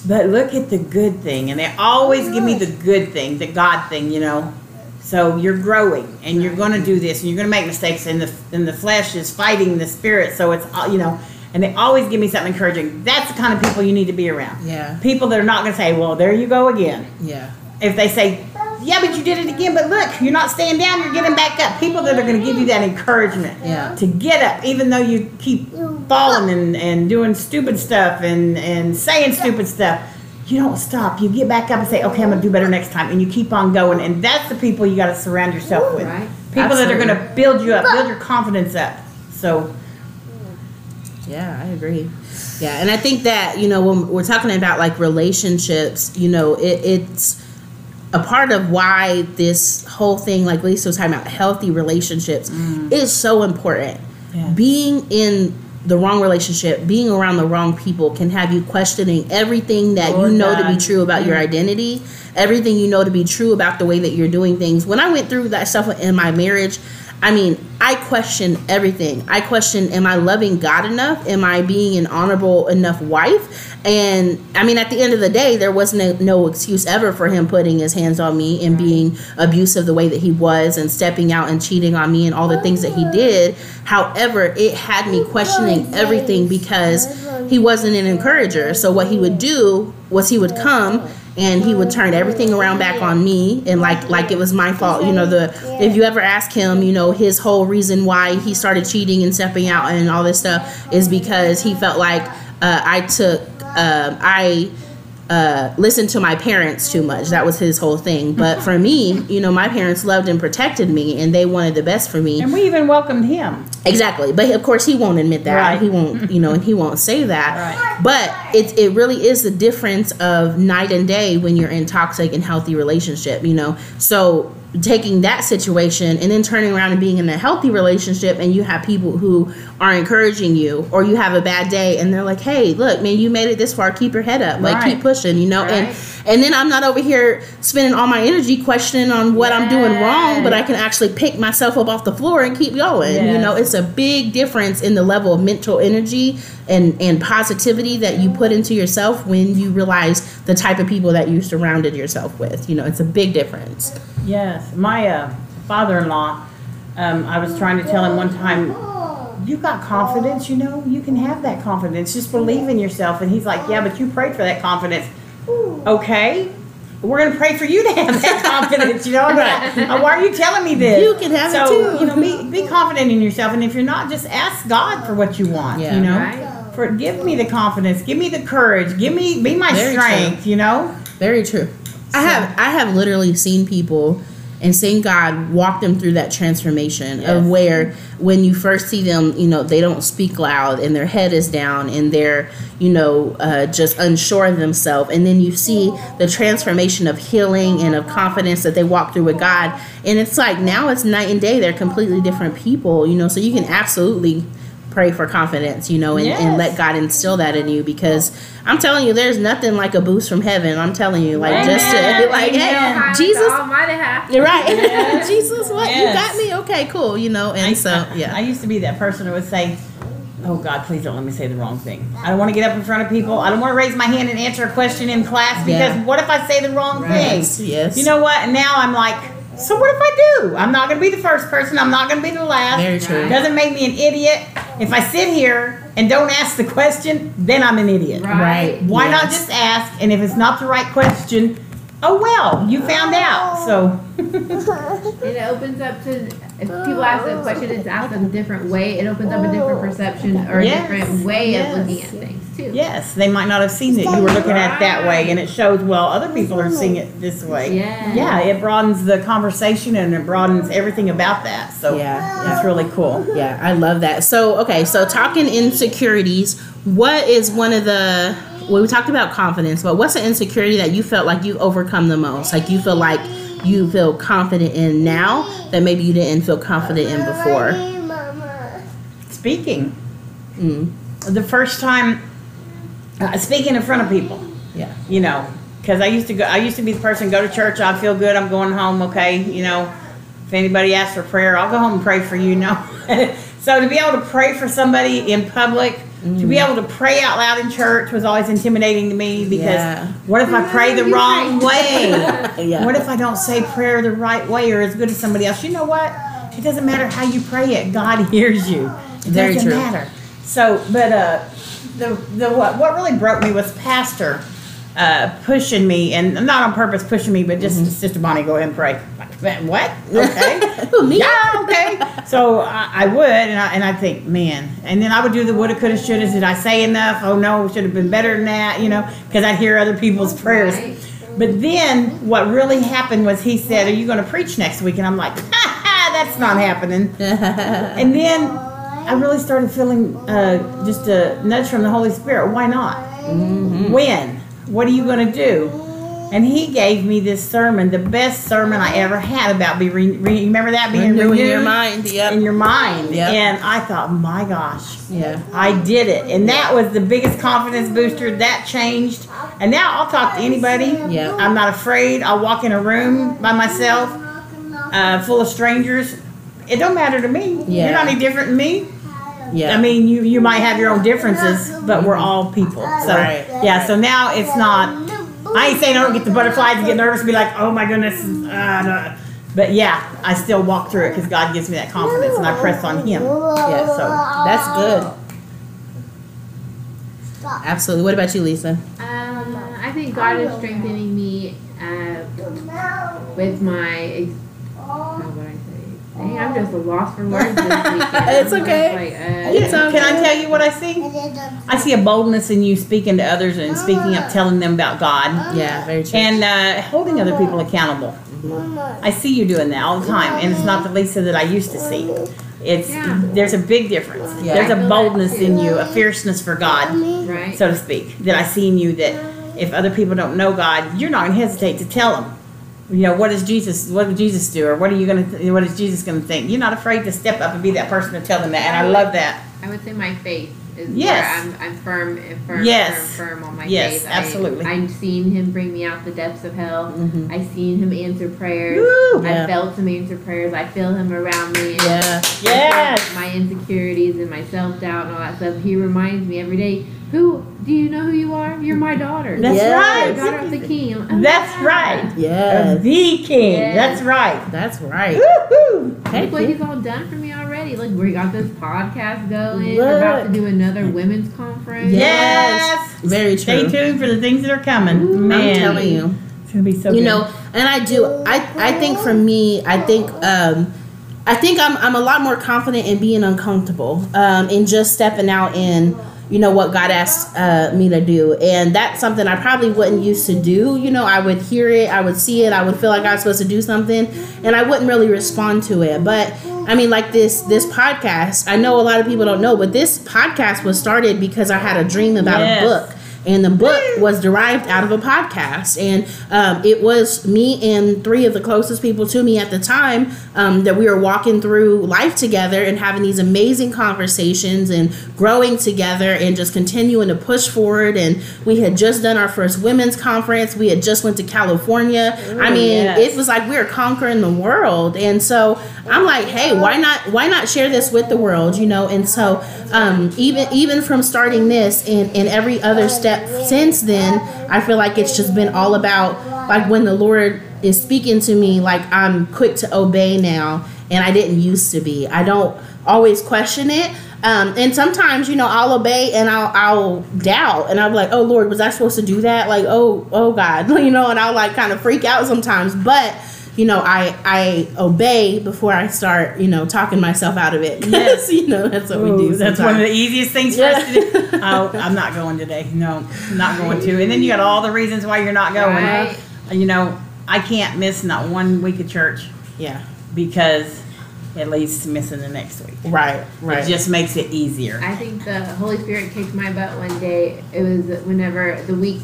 But look at the good thing, and they always give me the good thing, the God thing, you know. So you're growing, and you're gonna do this, and you're gonna make mistakes, and the and the flesh is fighting the spirit. So it's all you know, and they always give me something encouraging. That's the kind of people you need to be around.
Yeah.
People that are not gonna say, "Well, there you go again."
Yeah.
If they say, "Yeah, but you did it again," but look, you're not staying down, you're getting back up. People that are gonna give you that encouragement
Yeah.
to get up, even though you keep falling and, and doing stupid stuff and, and saying stupid stuff. You don't stop. You get back up and say, okay, I'm going to do better next time. And you keep on going. And that's the people you got to surround yourself with.
Right.
People that are going to build you up, build your confidence up. So,
Yeah, I agree. Yeah, and I think that you know when we're talking about like relationships, you know, it, it's a part of why this whole thing, like Lisa was talking about, healthy relationships, mm. is so important.
Yeah.
Being in the wrong relationship, being around the wrong people, can have you questioning everything that
Lord
you know to be true about your mm. identity, everything you know to be true about the way that you're doing things. When I went through that stuff in my marriage, I mean, I question everything. I question, am I loving God enough? Am I being an honorable enough wife? And I mean, at the end of the day, there was no, no excuse ever for him putting his hands on me and being abusive the way that he was and stepping out and cheating on me and all the things that he did. However, it had me questioning everything because he wasn't an encourager. So what he would do was he would come and he would turn everything around back on me and like like it was my fault you know the if you ever ask him you know his whole reason why he started cheating and stepping out and all this stuff is because he felt like uh, i took uh, i uh, listened to my parents too much that was his whole thing but for me you know my parents loved and protected me and they wanted the best for me
and we even welcomed him.
Exactly, but of course he won't admit that.
Right.
He won't, you know, and he won't say that.
Right.
But it it really is the difference of night and day when you're in toxic and healthy relationship. You know, so taking that situation and then turning around and being in a healthy relationship, and you have people who are encouraging you, or you have a bad day and they're like, "Hey, look, man, you made it this far. Keep your head up. Like
Right.
keep pushing." You know,
Right.
and then I'm not over here spending all my energy questioning on what I'm doing wrong, but I can actually pick myself up off the floor and keep going. You know, it's a big difference in the level of mental energy and and positivity that you put into yourself when you realize the type of people that you surrounded yourself with. You know, it's a big difference.
Yes, my uh, father-in-law. Um, I was trying to tell him one time, you got confidence. You know, you can have that confidence. Just believe in yourself. And he's like, yeah, but you prayed for that confidence. Okay, we're gonna pray for you to have that confidence. You know, I'm uh, why are you telling me this?
You can have it too.
You know, be be confident in yourself. And if you're not, just ask God for what you want.
Yeah.
You know.
Right.
For, give me the confidence, give me the courage, give me be my
Very true.
strength, you know.
Very true. I have I have literally seen people and seen God walk them through that transformation
Yes.
of where when you first see them, you know, they don't speak loud and their head is down and they're, you know, uh, just unsure of themselves. And then you see the transformation of healing and of confidence that they walk through with God. And it's like now it's night and day. They're completely different people, you know, so you can absolutely pray for confidence, you know, and, and let God instill that in you because I'm telling you, there's nothing like a boost from heaven. I'm telling you, like just to like,
Amen.
hey,
High
Jesus,
Almighty
you're right,
Yes.
Jesus, what you got me? Okay, cool, you know, and
I,
so
I used to be that person who would say, "Oh God, please don't let me say the wrong thing. I don't want to get up in front of people. I don't want to raise my hand and answer a question in class because
Yeah.
what if I say the wrong
yes,
thing?
yes,
You know what? Now I'm like, so what if I do? I'm not going to be the first person. I'm not going to be the last.
very true.
Doesn't make me an idiot. If I sit here and don't ask the question, then I'm an idiot.
Right?
Why not just ask? And if it's not the right question, oh well, you found out. So
It opens up to if people ask a question, it's asked in a different way. It opens up a different perception or a
Yes,
different way
yes.
of looking at things too.
Yes, they might not have seen that you were looking at it that way, and it shows, well, other people are seeing it this way.
Yeah.
Yeah, it broadens the conversation and it broadens everything about that. So
Yeah,
that's really cool.
Yeah, I love that. So, okay, so talking insecurities, what is one of the well, we talked about confidence, but what's an insecurity that you felt like you overcome the most? Like you feel like you feel confident in now that maybe you didn't feel confident in before.
Speaking,
Mm,
the first time, uh, speaking in front of people,
yeah.
you know, because I used to go, I used to be the person go to church, I feel good, I'm going home, okay, you know. If anybody asks for prayer, I'll go home and pray for you, you know. So to be able to pray for somebody in public, to be able to pray out loud in church was always intimidating to me because
Yeah.
what if I pray the wrong way?
Yeah.
What if I don't say prayer the right way or as good as somebody else? You know what? It doesn't matter how you pray it. God hears you. It
Very
doesn't
true.
matter. So, but uh, the the what what really broke me was Pastor uh, pushing me, and not on purpose pushing me, but just Sister Bonnie, go ahead and pray. Like, What? Okay.
Who, me?
Yeah, okay. So I, I would, and I, and I think, man, and then I would do the woulda, coulda, shoulda. Did I say enough? Oh no, it should have been better than that, you know, because I'd hear other people's prayers.
Right.
But then what really happened was he said, "Are you going to preach next week?" And I'm like, ha, ha, "That's not happening." And then I really started feeling uh, just a nudge from the Holy Spirit. Why not? When? What are you going to do? And he gave me this sermon, the best sermon I ever had about be re- re- remember that being
Renewing
renewed
your mind. Yep.
in your mind.
Yep.
And I thought, my gosh,
yeah.
I did it. And that was the biggest confidence booster. That changed. And now I'll talk to anybody.
Yeah.
I'm not afraid. I'll walk in a room by myself, uh, full of strangers. It don't matter to me.
Yeah.
You're not any different than me.
Yeah.
I mean, you you might have your own differences, but we're all people. So
Right.
yeah. So now it's not. I ain't saying I don't get the butterflies and get nervous and be like, oh my goodness. Uh, no. But yeah, I still walk through it because God gives me that confidence and I press on Him.
Yeah,
so
That's good. Absolutely. What about you, Lisa?
Um, I think God is strengthening me uh, with my. Ex- how would I say? Dang, I'm just a loss for words this weekend.
It's
I'm
okay.
Like, uh,
It's
Can. I tell you what I see? I see a boldness in you speaking to others and speaking up, telling them about God,
Yeah, very true.
and uh, holding other people accountable. I see you doing that all the time, and it's not the Lisa that I used to see. It's
Yeah.
there's a big difference.
Yeah.
There's a boldness in you, a fierceness for God,
right.
so to speak, that I see in you. That if other people don't know God, you're not gonna hesitate to tell them. You know what does Jesus? What did Jesus do, or what are you gonna? Th- what is Jesus gonna think? You're not afraid to step up and be that person to tell them that, and I love that.
I would say my faith is
Yes.
where I'm, I'm firm, and firm,
Yes.
firm, firm on my
Yes,
faith.
absolutely.
I, I've seen Him bring me out the depths of hell.
Mhm.
I've seen Him answer prayers.
Woo!
Yeah.
I felt Him answer prayers. I feel Him around me.
Yeah.
Yes.
My insecurities and my self doubt and all that stuff. He reminds me every day. Who do you know who you are? You're my daughter.
That's
Yes.
You're the daughter
right.
of the King. Oh,
That's
wow.
right.
Yeah.
The king.
Yes.
That's right.
That's right.
Woo-hoo.
Look what
Heck
he's all done for me already. Look, we got this podcast going. We're about to do another women's conference.
Yes.
Very
Stay tuned for the things that are coming.
Ooh,
Man,
I'm telling you.
it's gonna be so.
you
good.
know and i do i i think for me i think um i think i'm i'm a lot more confident in being uncomfortable um in just stepping out in you know what god asked uh, me to do. And that's something i probably wouldn't used to do. You know i would hear it i would see it i would feel like i was supposed to do something and i wouldn't really respond to it. But i mean like this this podcast i know a lot of people don't know but this podcast was started because i had a dream about
Yes.
a book and the book was derived out of a podcast. And um, it was me and three of the closest people to me at the time um, that we were walking through life together and having these amazing conversations and growing together and just continuing to push forward. And we had just done our first women's conference. We had just went to california. I mean
yes.
it was like we were conquering the world. And so i'm like hey why not why not share this with the world you know? And so um, even even from starting this and, and every other step since then i feel like it's just been all about like when the lord is speaking to me like i'm quick to obey now and i didn't used to be. I don't always question it. Um, and sometimes you know i'll obey and i'll i'll doubt and i'll be like oh lord was i supposed to do that? Like oh oh god you know and i'll like kind of freak out sometimes. But you know i i obey before i start you know talking myself out of it.
Yes.
you know that's what we
Ooh,
do
that's one of the easiest things for us to do. Oh, I'm not going today. No, not going to. And then you got all the reasons why you're not going.
Right.
You know, I can't miss not one week of church
yeah
because it leads to missing the next week.
right right
It just makes it easier.
I think the Holy Spirit kicked my butt one day. It was whenever the week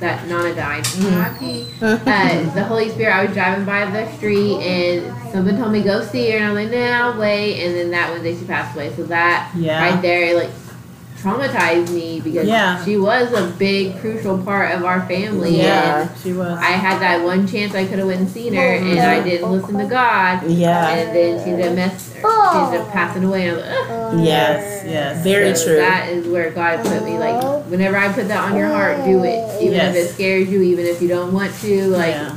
that Nana died. Happy. Uh, the Holy Spirit. I was driving by the street and someone told me go see her, and I'm like, nah, I'll wait. And then that Wednesday she passed away. So that
Yeah.
right there, like
traumatized me because
Yeah.
she was a big crucial part of our family.
Yeah.
And
she was.
I had that one chance I could have went and seen her, and I didn't listen to God.
Yeah.
And then she ended up mess, she ended up passing away. And I was like, Ugh.
yes, yes.
Very
So
true.
That is where God put me. Like, whenever I put that on your heart, do it. Even
Yes.
if it scares you, even if you don't want to. Like,
Yeah.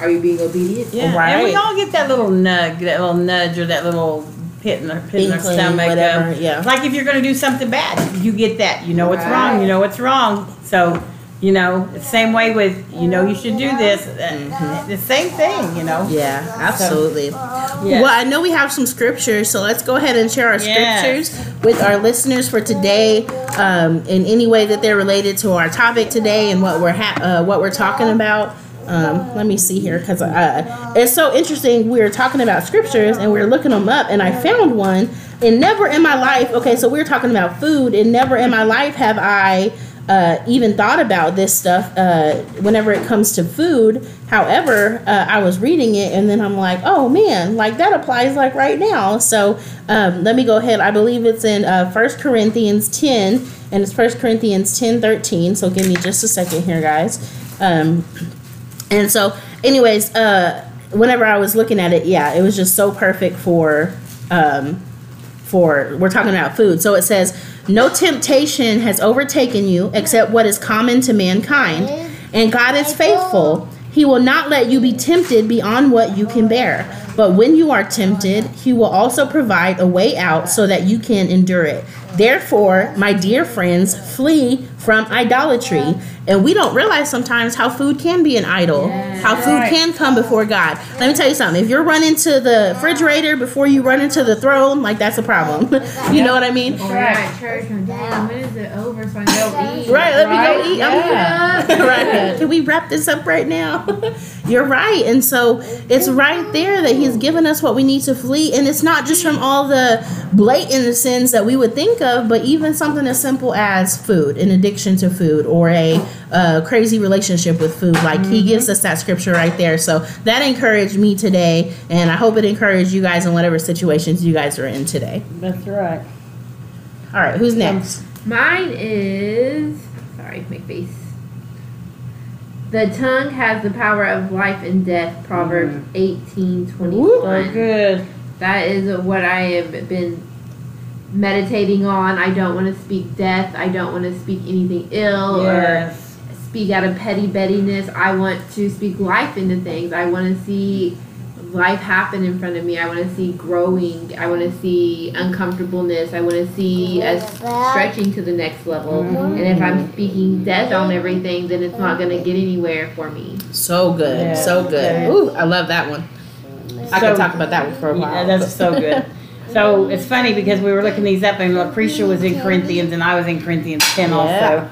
are you being obedient?
Yeah,
Right.
and we all get that little nug, that little nudge, or that little pit in our pit in our
Inkling,
stomach.
whatever,
um,
yeah.
Like if you're going to do something bad, you get that. You know what's wrong. You know what's wrong. So, you know, the same way with you know you should do this. uh, The same thing. You know.
Yeah, absolutely.
Yes.
Well, I know we have some scriptures, so let's go ahead and share our
Yes.
scriptures with our listeners for today, um, in any way that they're related to our topic today and what we're ha- uh, what we're talking about. Um, let me see here because uh, it's so interesting. We are talking about scriptures and we are looking them up, and I found one. And never in my life, okay, so we are talking about food, and never in my life have I uh, even thought about this stuff uh, whenever it comes to food. However, uh, I was reading it and then I'm like, oh man, like that applies like right now. So um, let me go ahead. I believe it's in uh, 1 Corinthians 10 and it's 1 Corinthians 10 13. So give me just a second here, guys. Um, and so, anyways, uh, whenever I was looking at it, yeah, it was just so perfect for. Um, for we're talking about food. So it says, "No temptation has overtaken you except what is common to mankind, and God is faithful. He will not let you be tempted beyond what you can bear. But when you are tempted, he will also provide a way out so that you can endure it. Therefore, my dear friends, flee from idolatry." And we don't realize sometimes how food can be an idol. How food can come before God. Let me tell you something. If you're running to the refrigerator before you run into the throne, like that's a problem. you know what I mean?
Or church and when is it over so I can go eat?
Right, let me go eat.
Yeah.
I'm right. Can we wrap this up right now? You're right. And so it's right there that he's given us what we need to flee. And it's not just from all the blatant sins that we would think of, but even something as simple as food, an addiction to food, or a uh, crazy relationship with food. Like he gives us that scripture right there. So that encouraged me today. And I hope it encouraged you guys in whatever situations you guys are in today.
That's right.
All right, who's next?
Mine is sorry, make face. The tongue has the power of life and death. Proverbs mm. eighteen twenty one.
good.
That is what I have been meditating on. I don't want to speak death. I don't want to speak anything ill
Yes.
or speak out of petty bettiness. I want to speak life into things. I want to see life happen in front of me. I want to see growing. I want to see uncomfortableness. I want to see us stretching to the next level. Mm-hmm. And if I'm speaking death on everything, then it's not going to get anywhere for me.
So good.
Yeah.
So good.
Yeah.
Ooh, I love that one. I
So-
could talk about that one for a while.
Yeah, that's so good. So it's funny because we were looking these up, and Lucretia was in Corinthians, and I was in Corinthians ten also.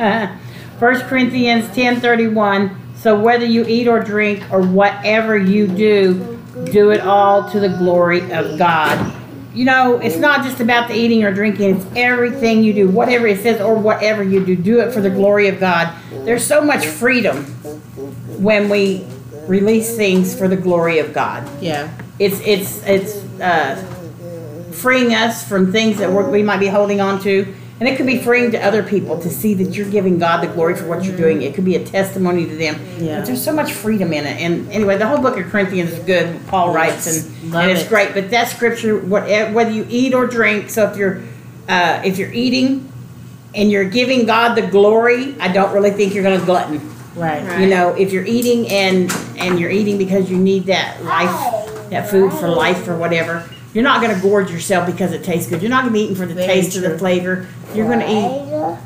First Corinthians ten thirty one. So whether you eat or drink or whatever you do, do it all to the glory of God. You know, it's not just about the eating or drinking; it's everything you do, whatever it says or whatever you do, do it for the glory of God. There's so much freedom when we release things for the glory of God
yeah.
it's it's it's uh, freeing us from things that we're, we might be holding on to and it could be freeing to other people to see that you're giving god the glory for what you're doing it could be a testimony to them
Yeah.
but there's so much freedom in it and anyway the whole book of corinthians is good paul writes and,
Love
and it's
it.
great but that scripture whatever, whether you eat or drink so if you're uh, if you're eating and you're giving god the glory i don't really think you're going to glutton
Right.
Right.
you know if you're eating and and you're eating because you need that life that food for life or whatever you're not going to gorge yourself because it tastes good you're not going to be eating for the
Very
taste or the flavor you're going to eat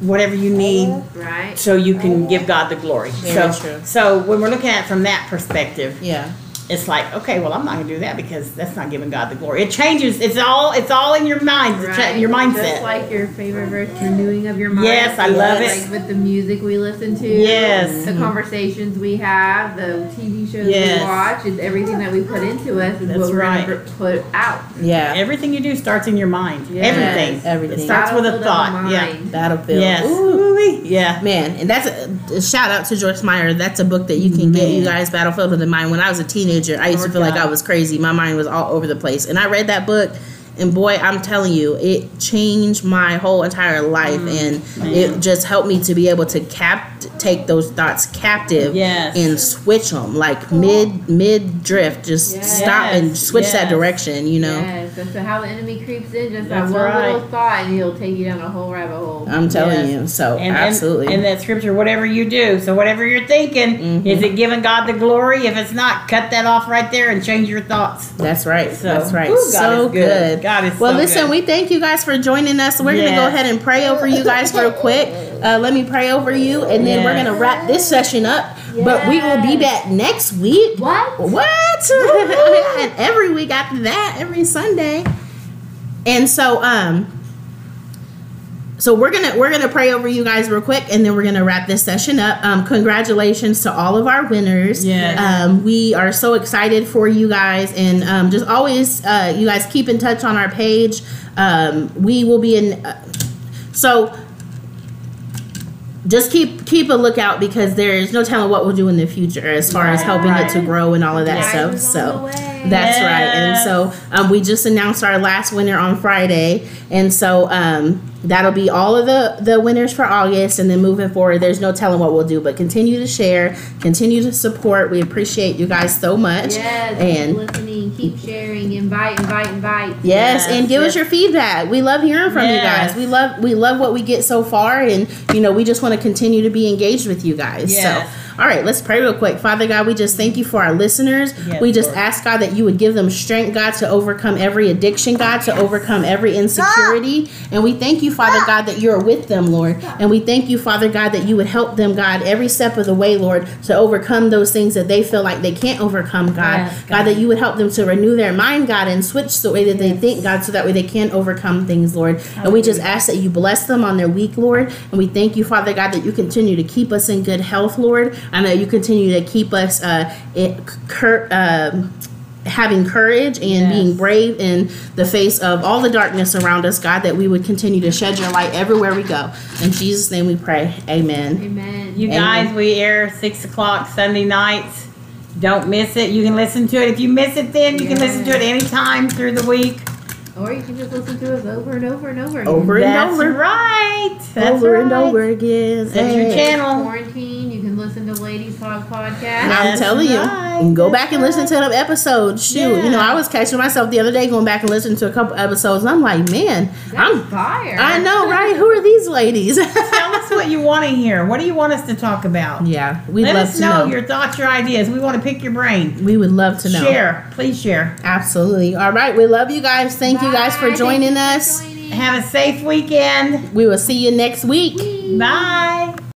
whatever you need
Right?
so you can give god the glory
Very
so
true.
so when we're looking at it from that perspective
Yeah.
It's like okay well i'm not going to do that because that's not giving god the glory it changes it's all it's all in your mind it's
Right.
your mindset
Just like your favorite verse, renewing of your mind.
Yes, I love
it.
Like with the music we listen to.
Yes.
The mm-hmm. conversations we have, the TV shows
Yes.
we watch, it's everything that we put into us is
That's
what we're
right.
gonna put out.
Yeah.
everything you do starts in your mind
Yes.
everything
Everything.
it starts with a thought yeah.
Battlefield.
Yes.
Ooh.
Yeah.
Man, and that's a, a shout out to Joyce Meyer. That's a book that you can get, you guys. Battlefield of the Mind. When I was a teenager, I used to feel like I was crazy. My mind was all over the place, and I read that book, And boy, I'm telling you, it changed my whole entire life,
Mm-hmm.
and it just helped me to be able to cap take those thoughts captive
Yes.
and switch them like mid mid drift, just
Yes.
stop and switch that direction. You know,
Yes, that's how the enemy creeps in. Just
That's
that one
right.
little thought, and he'll take you down a whole rabbit hole.
I'm telling
Yes.
you. So
And,
absolutely.
And, and that scripture, whatever you do, so whatever you're thinking,
Mhm.
is it giving God the glory? If it's not, cut that off right there and change your thoughts.
That's right.
So,
That's right.
God
so
good.
good.
God is
Well,
so
listen,
good.
we thank you guys for joining us. We're going to go ahead and pray over you guys real quick. Uh, let me pray over you, and then we're going to wrap this session up. But we will be back next week.
What?
What? and every week after that, every Sunday. And so, um, so we're gonna we're gonna pray over you guys real quick, and then we're gonna wrap this session up. Um, congratulations to all of our winners.
Yes.
Um, we are so excited for you guys, and um, just always, uh, you guys keep in touch on our page. Um, we will be in. Uh, so just keep keep a lookout because there's no telling what we'll do in the future as far as helping it to grow and all of that
Guys
stuff.
is
So that's right. And so um, we just announced our last winner on Friday, and so um, that'll be all of the the winners for August. And then moving forward, there's no telling what we'll do, but continue to share, continue to support. We appreciate you guys so much.
Yes,
And-
keep listening, keep sharing, invite, invite, invite.
Yes,
Yes,
and give us your feedback. We love hearing from you guys. We love we love what we get so far, and you know we just want to continue to be engaged with you guys.
Yes.
So, all right, let's pray real quick. Father God, we just thank you for our listeners.
Yes,
we just
Lord.
ask God that you would give them strength, God, to overcome every addiction, God, to overcome every insecurity, ah! and we thank you, Father ah! God, that you're with them, Lord, ah! and we thank you, Father God, that you would help them, God, every step of the way, Lord, to overcome those things that they feel like they can't overcome, God.
Yes,
God,
God.
that you would help them to renew their mind, God, and switch the way that they think, God, so that way they can overcome things, Lord. And we just ask that you bless them on their week, Lord. And we thank you, Father God, that you continue to keep us in good health, Lord, and that you continue to keep us uh, in, cur- um, having courage and
Yes.
being brave in the face of all the darkness around us, God, that we would continue to shed your light everywhere we go. In Jesus' name we pray. Amen.
Amen.
You
Amen.
guys, we air six o'clock Sunday nights. Don't miss it. You can listen to it. If you miss it, then you can listen to it anytime through the week.
or you can just listen to us over and over and over. again.
Over and
That's
over.
right. That's
over
right.
and over again.
That's your channel.
Quarantine. You can listen to Ladies Talk podcast.
I'm
That's
telling you,
right.
and go back and listen to them episodes. Shoot, you know, I was catching myself the other day going back and listening to a couple episodes, and I'm like, man,
That's
I'm,
fire.
I know, right? Who are these ladies?
Tell us what you want to hear. What do you want us to talk about?
yeah, we'd
Let
love
us
to
know,
know.
your thoughts, your ideas. We want to pick your brain.
we would love to know.
Share. Please share.
Absolutely. All right, we love you guys. Thank you guys for joining
Thank you for
us.
joining.
Have a safe weekend.
We will see you next week.
Bye.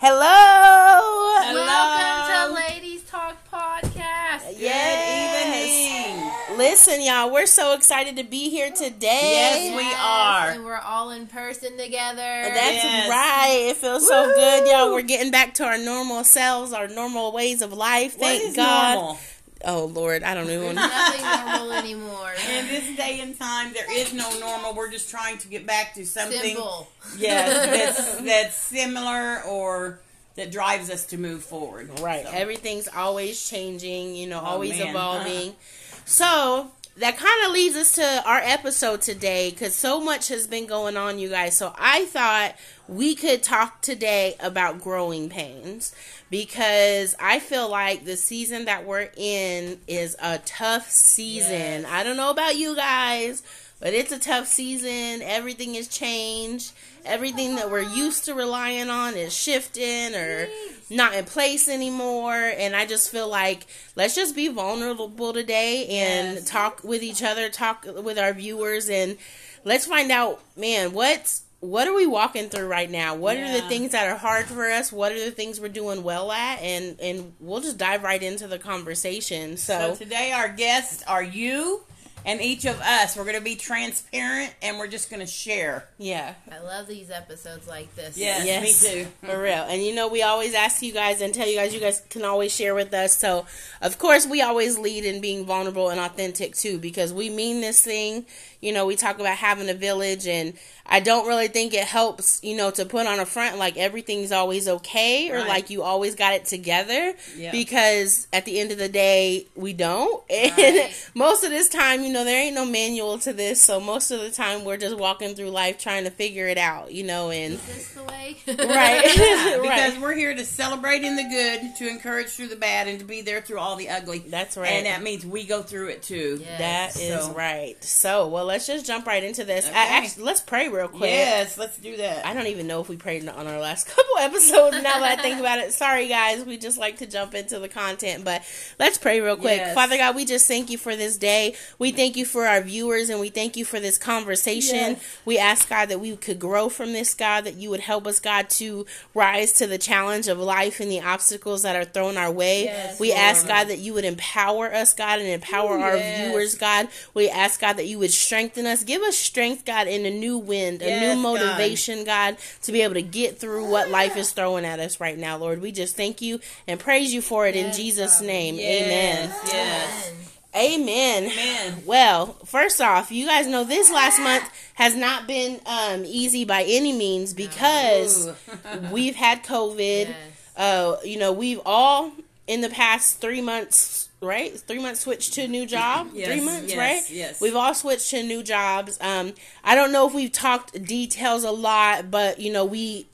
Hello.
Welcome to Ladies Talk podcast.
Yes. Listen, y'all, we're so excited to be here today.
Yes, we are.
And we're all in person together.
That's
Yes.
right. It feels so good, y'all. We're getting back to our normal selves, our normal ways of life. Thank
is
God.
normal?
Oh Lord, I don't even.
Nothing normal anymore.
In this day and time, there is no normal. We're just trying to get back to something,
Simple.
yes, that's that's similar or that drives us to move forward.
Right.
So,
Everything's always changing, you know, oh, always
man.
evolving. Uh-huh. So that kind of leads us to our episode today because so much has been going on, you guys. So I thought we could talk today about growing pains because I feel like the season that we're in is a tough season. I don't know about you guys, but it's a tough season. Everything has changed. Everything that we're used to relying on is shifting or not in place anymore. And I just feel like let's just be vulnerable today and
Yes.
talk with each other, talk with our viewers, and let's find out, man, what's what are we walking through right now? What are the things that are hard for us? What are the things we're doing well at? And and we'll just dive right into the conversation.
so
So,
today, our guests are you and each of us. We're going to be transparent and we're just going to share.
yeah.
I love these episodes like this.
Yeah,
Yes,
me too.
For real. And you know, we always ask you guys and tell you guys, you guys can always share with us. So, of course, we always lead in being vulnerable and authentic too, because we mean this thing. You know, we talk about having a village, and I don't really think it helps, you know, to put on a front like everything's always okay or
Right.
like you always got it together.
Yeah.
Because at the end of the day, we don't. And
Right.
most of this time, you know, there ain't no manual to this, so most of the time we're just walking through life trying to figure it out, you know, and
Is this the way?
right,
because we're here to celebrate in the good, to encourage through the bad, and to be there through all the ugly.
That's right.
And that means we go through it too.
That is
So-
right. So, well, let's just jump right into this. I, actually, let's pray real quick.
Yes, let's do that.
I don't even know if we prayed on our last couple episodes now that I think about it. Sorry, guys. We just like to jump into the content, but let's pray real quick.
Yes.
Father God, we just thank you for this day. We thank you for our viewers and we thank you for this conversation.
Yes.
We ask, God, that we could grow from this, God, that you would help us, God, to rise to the challenge of life and the obstacles that are thrown our way.
Yes,
we ask, God, that you would empower us, God, and empower
Ooh,
our viewers, God. We ask, God, that you would strengthen us. Give us strength, God, in a new wind, a
Yes,
new motivation, God, to be able to get through what life is throwing at us right now, Lord. We just thank you and praise you for it in Jesus' name.
Yes,
Amen.
Yes.
Amen.
Amen.
Well, first off, you guys know this last month has not been um, easy by any means because we've had COVID. Uh, you know, we've all in the past three months, right? Three months switched to a new job.
Yes,
three months,
yes,
right?
yes.
We've all switched to new jobs. Um, I don't know if we've talked details a lot, but you know, we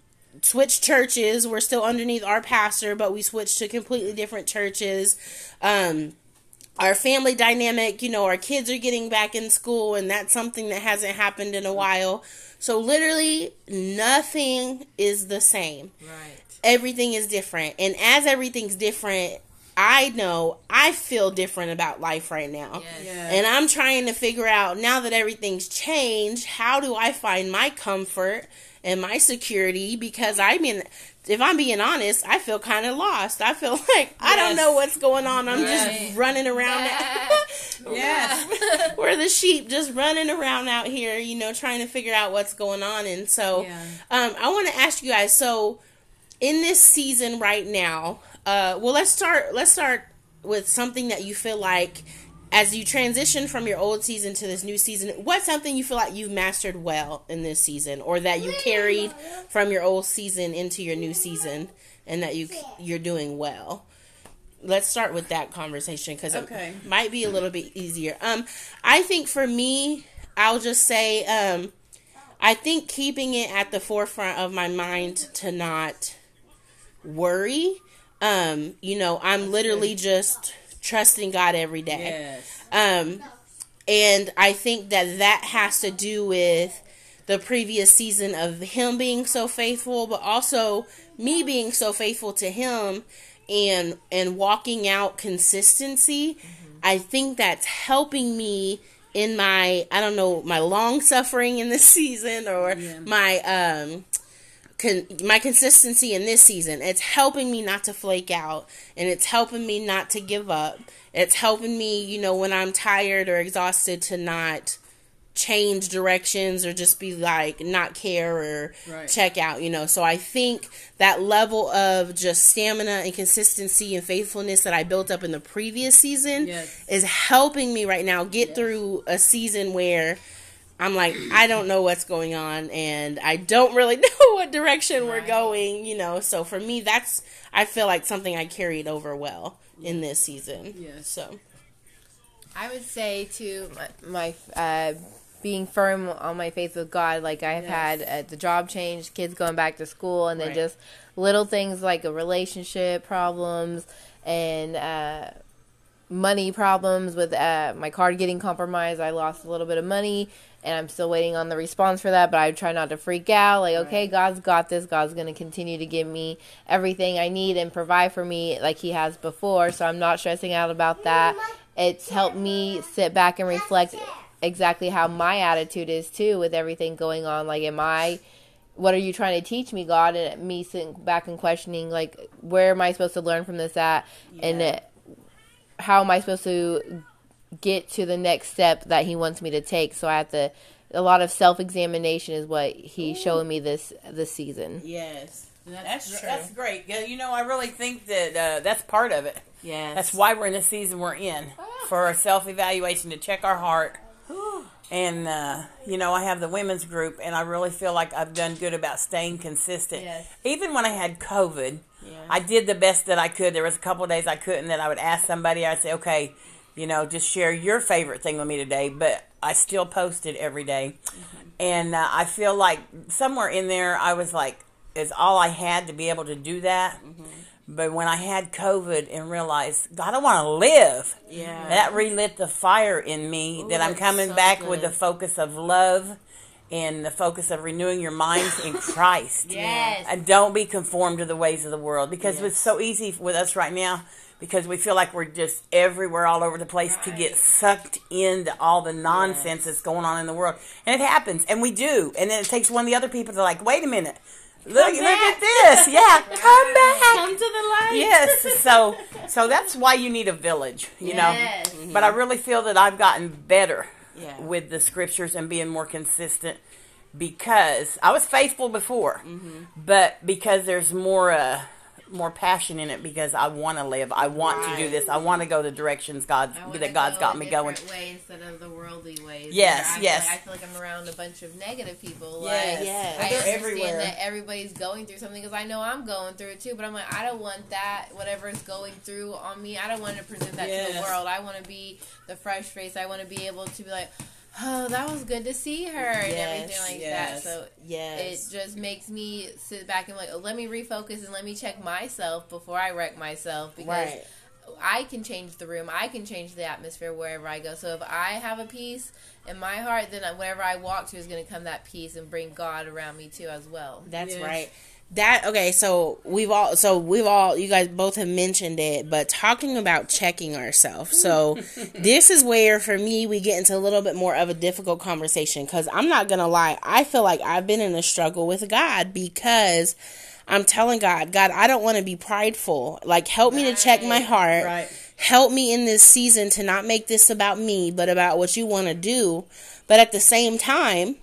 switched churches. We're still underneath our pastor, but we switched to completely different churches. Um, our family dynamic, you know, our kids are getting back in school, and that's something that hasn't happened in a while. So, literally, nothing is the same.
Right.
Everything is different. And as everything's different, I know I feel different about life right now.
Yes.
Yeah.
And I'm trying to figure out now that everything's changed, how do I find my comfort and my security? Because I mean, if I'm being honest, I feel kind of lost. I feel like I don't know what's going on. I'm
Yes.
just running around.
Yeah.
We're the sheep just running around out here, you know, trying to figure out what's going on. And so,
Yeah.
um, I want to ask you guys. So, in this season right now, uh, well, let's start. Let's start with something that you feel like, as you transition from your old season to this new season, what's something you feel like you've mastered well in this season, or that you carried from your old season into your new season, and that you you're doing well. Let's start with that conversation because
Okay.
it might be a little bit easier. Um, I think for me, I'll just say, um, I think keeping it at the forefront of my mind to not worry. Um, you know, I'm literally just trusting God every day.
Yes.
Um, and I think that that has to do with the previous season of him being so faithful, but also me being so faithful to him and and walking out consistency. I think that's helping me in my I don't know my long suffering in this season or my um con- my consistency in this season. It's helping me not to flake out and it's helping me not to give up. It's helping me, you know, when I'm tired or exhausted to not change directions or just be like not care or
Right.
check out, you know. So I think that level of just stamina and consistency and faithfulness that I built up in the previous season
Yes.
is helping me right now get through a season where I'm like, I don't know what's going on and I don't really know what direction we're going, you know. So for me, that's, I feel like something I carried over well in this season.
Yeah.
So,
I would say to my, my uh, being firm on my faith with God. Like I've had uh, the job change, kids going back to school, and then
Right.
just little things like a relationship problems and uh, money problems with uh, my card getting compromised. I lost a little bit of money. And I'm still waiting on the response for that, but I try not to freak out. Like, okay, God's got this. God's going to continue to give me everything I need and provide for me like He has before. So I'm not stressing out about that. It's helped me sit back and reflect exactly how my attitude is too with everything going on. Like, am I, what are you trying to teach me, God? And me sitting back and questioning, like, where am I supposed to learn from this at? And uh, how am I supposed to get to the next step that He wants me to take? So I have to, a lot of self examination is what He's showing me this this season.
yes.
That's
That's
that's, great. You know, I really think that uh, that's part of it.
Yes.
That's why we're in the season we're in for a self evaluation to check our heart. And uh, you know, I have the women's group, and I really feel like I've done good about staying consistent.
Yes.
Even when I had COVID,
Yeah.
I did the best that I could. There was a couple of days I couldn't. That I would ask somebody. I'd say, "Okay,
you know, just share your favorite thing with me today. But I still post it every day. and uh, I feel like somewhere in there, I was like, it's all I had to be able to do that. But when I had COVID and realized, God, I want to live.
Yeah.
That relit the fire in me
Ooh,
that I'm coming
so
back with the focus of love and the focus of renewing your minds in Christ.
Yes.
And don't be conformed to the ways of the world because
Yes.
it's so easy with us right now because we feel like we're just everywhere all over the place to get sucked into all the nonsense that's going on in the world. And it happens and we do. And then it takes one of the other people to like, wait a minute. Look, look at this. Yeah, come back.
Come to the light.
Yes. So so that's why you need a village, you
Yes.
know. But I really feel that I've gotten better
Yeah.
with the scriptures and being more consistent because I was faithful before,
Mm-hmm.
but because there's more uh, more passion in it because I want to live. I want to do this. I want to go the directions God that God's
go
got
a
me going.
different Way instead of the worldly ways.
Yes,
I
yes.
Feel like, I feel like I'm around a bunch of negative people.
Yes,
Like,
yes.
I
They're
understand
everywhere.
that everybody's going through something because I know I'm going through it too. But I'm like, I don't want that. Whatever is going through on me, I don't want to present that to the world. I want to be the fresh face. I want to be able to be like, oh, that was good to see her and everything like
yes.
that. So
Yes.
it just makes me sit back and like, oh, let me refocus and let me check myself before I wreck myself because
right.
I can change the room. I can change the atmosphere wherever I go. So if I have a peace in my heart, then wherever I walk to is going to come that peace and bring God around me too as well.
That's
Yes.
right. That okay, so we've all so we've all you guys both have mentioned it, but talking about checking ourselves. So this is where for me we get into a little bit more of a difficult conversation cuz I'm not going to lie, I feel like I've been in a struggle with God because I'm telling God, God, I don't want to be prideful. Like help me to check my heart.
Right.
Help me in this season to not make this about me, but about what you want to do. But at the same time,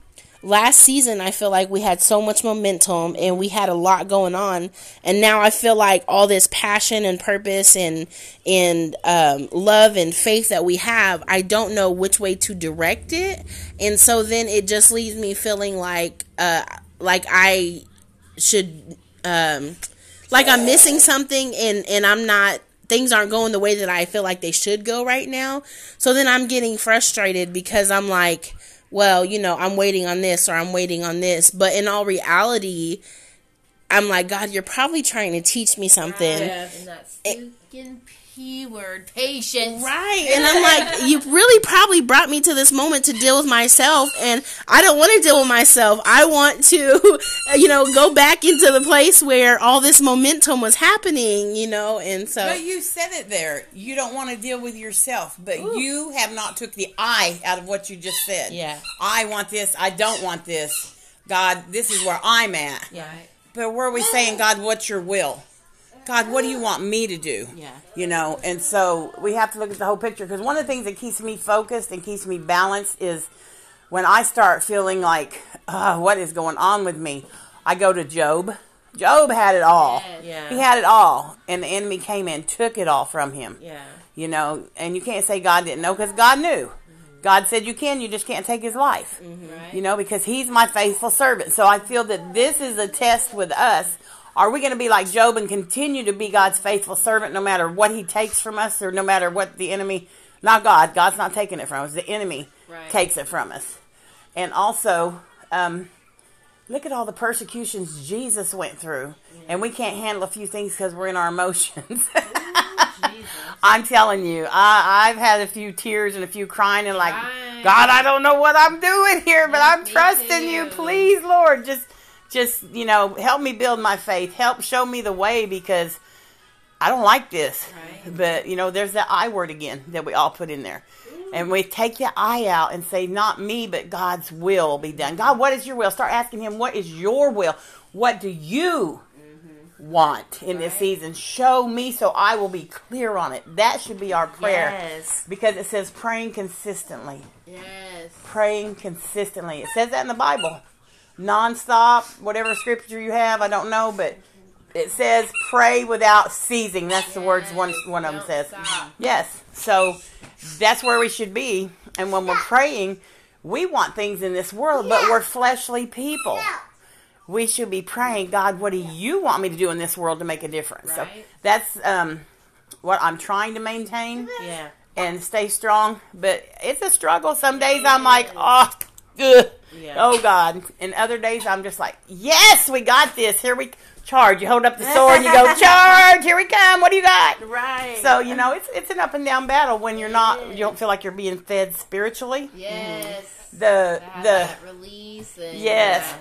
last season I feel like we had so much momentum and we had a lot going on and now I feel like all this passion and purpose and and um, love and faith that we have I don't know which way to direct it and so then it just leaves me feeling like uh like I should um like I'm missing something and and I'm not things aren't going the way that I feel like they should go right now. So then I'm getting frustrated because I'm like, well, you know, I'm waiting on this or I'm waiting on this, but in all reality, I'm like, God, you're probably trying to teach me something.
Yes.
And that stinking P word, patience.
Right. And I'm like, you really probably brought me to this moment to deal with myself. And I don't want to deal with myself. I want to, you know, go back into the place where all this momentum was happening, you know, and so.
But you said it there. You don't want to deal with yourself, but you have not took the I out of what you just said.
Yeah.
I want this. I don't want this. God, this is where I'm at.
Yeah.
But where are we saying, God, what's your will? God, what do you want me to do?
Yeah.
You know, and so we have to look at the whole picture because one of the things that keeps me focused and keeps me balanced is when I start feeling like, uh, what is going on with me? I go to Job. Job had it all.
Yeah.
He had it all, and the enemy came and took it all from him.
Yeah.
You know, and you can't say God didn't know because God knew. God said you can, you just can't take his life.
Right?
You know, because he's my faithful servant. So I feel that this is a test with us. Are we going to be like Job and continue to be God's faithful servant no matter what he takes from us or no matter what the enemy, not God, God's not taking it from us, the enemy
Right.
takes it from us. And also, um, look at all the persecutions Jesus went through. And we can't handle a few things because we're in our emotions. I'm telling you, I, I've had a few tears and a few crying and like,
Right.
God, I don't know what I'm doing here, but I'm trusting you. Please, Lord, just, just you know, help me build my faith. Help show me the way because I don't like this.
Right.
But you know, there's that I word again that we all put in there. And we take the I out and say, not me, but God's will be done. God, what is your will? Start asking Him, what is your will? What do you mm-hmm. want in this season? Show me so I will be clear on it. That should be our prayer.
Yes.
Because it says praying consistently.
Yes.
Praying consistently. It says that in the Bible. Non-stop, whatever scripture you have, I don't know, but it says pray without ceasing. That's the words one one of them says.
stop.
Yes. So that's where we should be. And when we're praying, we want things in this world, but we're fleshly people. We should be praying, God, what do you want me to do in this world to make a difference? So that's um, what I'm trying to maintain.
Yeah.
and stay strong. But it's a struggle. Some days I'm like, oh, ugh,
Yeah.
oh God, and other days I'm just like, yes, we got this. Here we charge. You hold up the sword and you go charge. Here we come. What do you got?
Right.
So you know it's it's an up and down battle when you're not you don't feel like you're being fed spiritually.
Yes.
The the
that release and
Yes.
uh,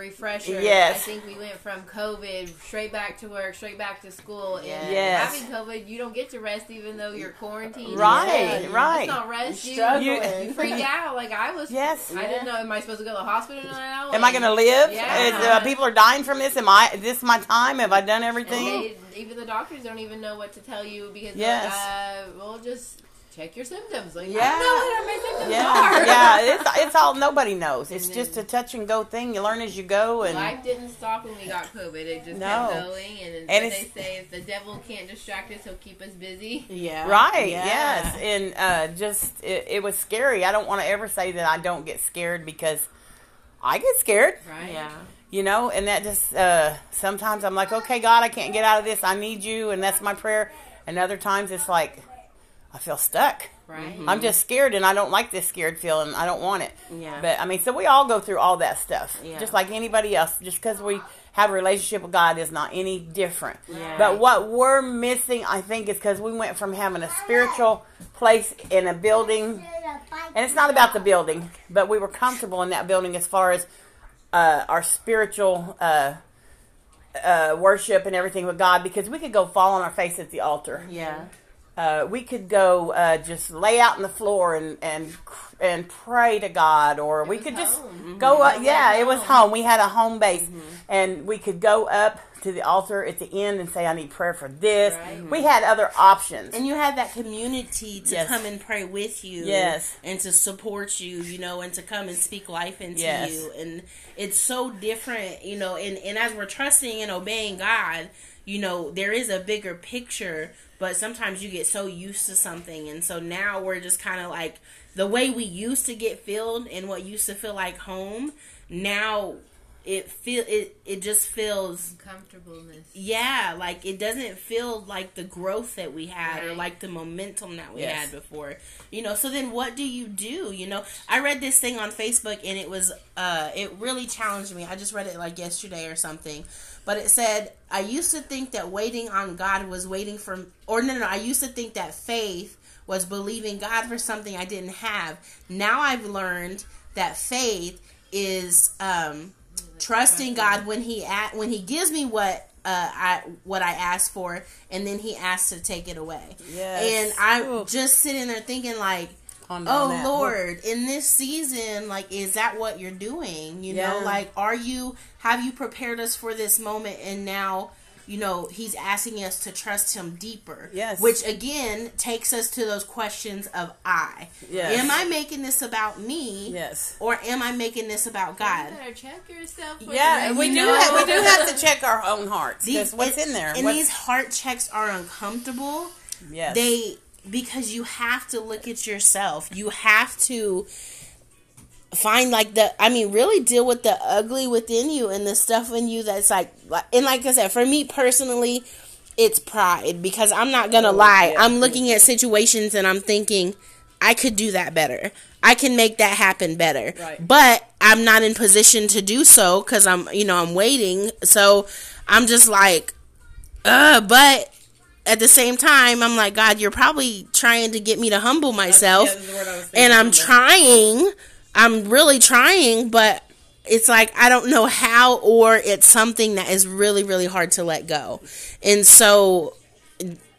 refresher.
Yes.
I think we went from COVID straight back to work, straight back to school. And
Yes.
having COVID, you don't get to rest even though you're quarantined.
Right,
Yeah.
right.
It's not rest. You, you freak out. Like I was.
Yes.
I didn't know. Am I supposed to go to the hospital now?
am I going to live?
Yeah.
Is, uh, people are dying from this. Am I? Is this my time? Have I done everything?
they, even the doctors don't even know what to tell you because
Yes.
yes. uh, well, just check your symptoms. Like,
Yeah.
I don't know what my symptoms
Yeah,
are.
yeah. It's it's all nobody knows. It's
And
just a touch and go thing. You learn as you go, and
Life didn't stop when we got COVID. It just
No.
kept going. And,
And
and they say if the devil can't distract us, he'll keep us busy.
yeah.
Right.
Yeah.
Yes. And uh, just it, it was scary. I don't want to ever say that I don't get scared because I get scared.
Right?
Yeah.
You know, and that just uh, sometimes I'm like, okay, God, I can't get out of this. I need you, and that's my prayer. And other times it's like I feel stuck.
Right?
I'm just scared, and I don't like this scared feeling. I don't want it.
Yeah.
But I mean, so we all go through all that stuff,
Yeah.
just like anybody else. Just because we have a relationship with God is not any different.
Yeah.
But what we're missing, I think, is because we went from having a spiritual place in a building, and it's not about the building, but we were comfortable in that building as far as uh, our spiritual uh, uh, worship and everything with God, because we could go fall on our face at the altar
Yeah.
Uh, we could go uh, just lay out on the floor and and and pray to God, or we
was
could just
home.
go up. Yeah, it was
home.
home. We had a home base, and we could go up to the altar at the end and say, "I need prayer for this."
Right.
We had other options.
And you had that community to
Yes.
come and pray with you.
Yes.
And to support you, you know, and to come and speak life into
Yes.
you. And it's so different, you know, and, and as we're trusting and obeying God, you know, there is a bigger picture, but sometimes you get so used to something. And so now we're just kind of like the way we used to get filled and what used to feel like home, now it feel it it just feels
Comfortableness.
yeah, like it doesn't feel like the growth that we had or like the momentum that we
Yes.
had before. You know, so then what do you do? You know, I read this thing on Facebook and it was uh it really challenged me. I just read it like yesterday or something. But it said, I used to think that waiting on God was waiting for or no no, no I used to think that faith was believing God for something I didn't have. Now I've learned that faith is um trusting God when he at, when he gives me what uh, I what I asked for, and then he asks to take it away.
Yes.
And I'm
Ooh.
just sitting there thinking like,
Ponder on
oh
that.
Lord, in this season, like, is that what you're doing? You know, like, are you have you prepared us for this moment, and now. You know, he's asking us to trust him deeper.
Yes.
Which again takes us to those questions of I.
Yes.
Am I making this about me?
Yes.
Or am I making this about God?
You better check yourself.
Yeah,
the
we do.
know.
Have, we do have to check our own hearts.
These-
what's
and-
in there?
And
What's-
these heart checks are uncomfortable.
yes.
They because you have to look at yourself. You have to find like the I mean really deal with the ugly within you and the stuff in you that's like and like I said for me personally it's pride because I'm not going to lie. I'm looking at situations and I'm thinking I could do that better. I can make that happen better.
Right.
But I'm not in position to do so cuz I'm you know I'm waiting. So I'm just like uh but at the same time I'm like God you're probably trying to get me to humble myself
Yeah, that's the word I was thinking,
and I'm trying. I'm really trying, but it's like I don't know how, or it's something that is really, really hard to let go. And so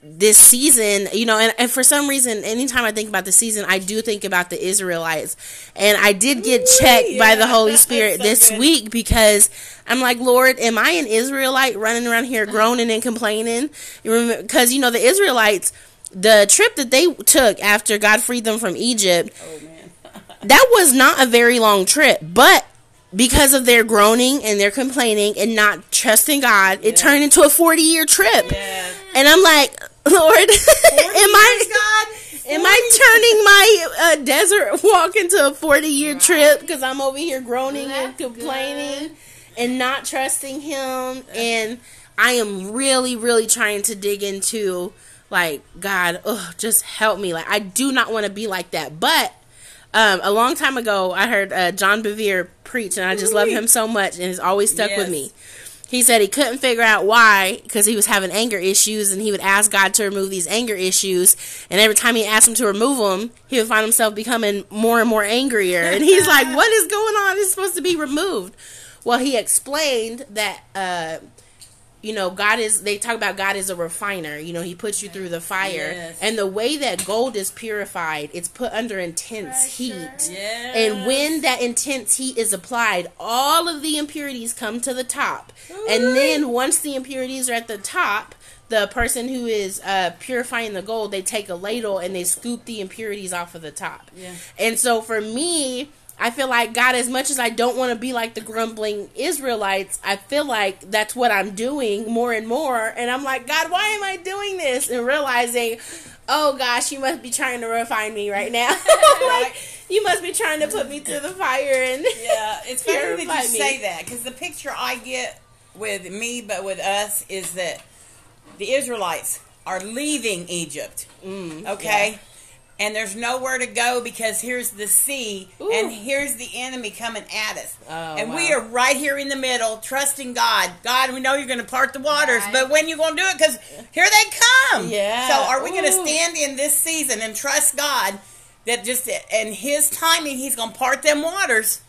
this season, you know, and, and for some reason, anytime I think about the season, I do think about the Israelites. And I did get checked by the. Holy Spirit
So
this
good.
week because I'm like, Lord, am I an Israelite running around here groaning and complaining? Because, you know, the Israelites, the trip that they took after God freed them from Egypt,
oh man.
that was not a very long trip, but because of their groaning and their complaining and not trusting God, it turned into a 40 year trip.
Yeah.
And I'm like, Lord, am I am I turning my uh, desert walk into a 40 year trip because I'm over here groaning and complaining
good.
and not trusting him and I am really really trying to dig into like God, ugh, just help me. Like I do not want to be like that. But um, a long time ago, I heard uh, John Bevere preach, and I just love him so much, and it's always stuck with me. He said he couldn't figure out why because he was having anger issues, and he would ask God to remove these anger issues. And every time he asked him to remove them, he would find himself becoming more and more angrier. And he's like, "What is going on? It's supposed to be removed." Well, he explained that. Uh, you know, God is, they talk about God is a refiner. You know, He puts you through the fire.
Yes.
And the way that gold is purified, it's put under intense heat.
Yes.
And when that intense heat is applied, all of the impurities come to the top. Ooh. And then once the impurities are at the top, the person who is uh, purifying the gold, they take a ladle and they scoop the impurities off of the top.
Yeah.
And so for me, I feel like God, as much as I don't want to be like the grumbling Israelites, I feel like that's what I'm doing more and more. And I'm like, God, why am I doing this? And realizing, oh gosh, you must be trying to refine me right now. like, you must be trying to put me through the fire. And
Yeah, it's funny that you
me.
say that because the picture I get with me, but with us, is that the Israelites are leaving Egypt.
Mm,
okay. And there's nowhere to go because here's the sea and here's the enemy coming at us.
Oh,
and we are right here in the middle, trusting God. God, we know you're going to part the waters,
Right.
but when you going to do it? Because here they come.
Yeah.
So are we going to stand in this season and trust God that just in His timing He's going to part them waters?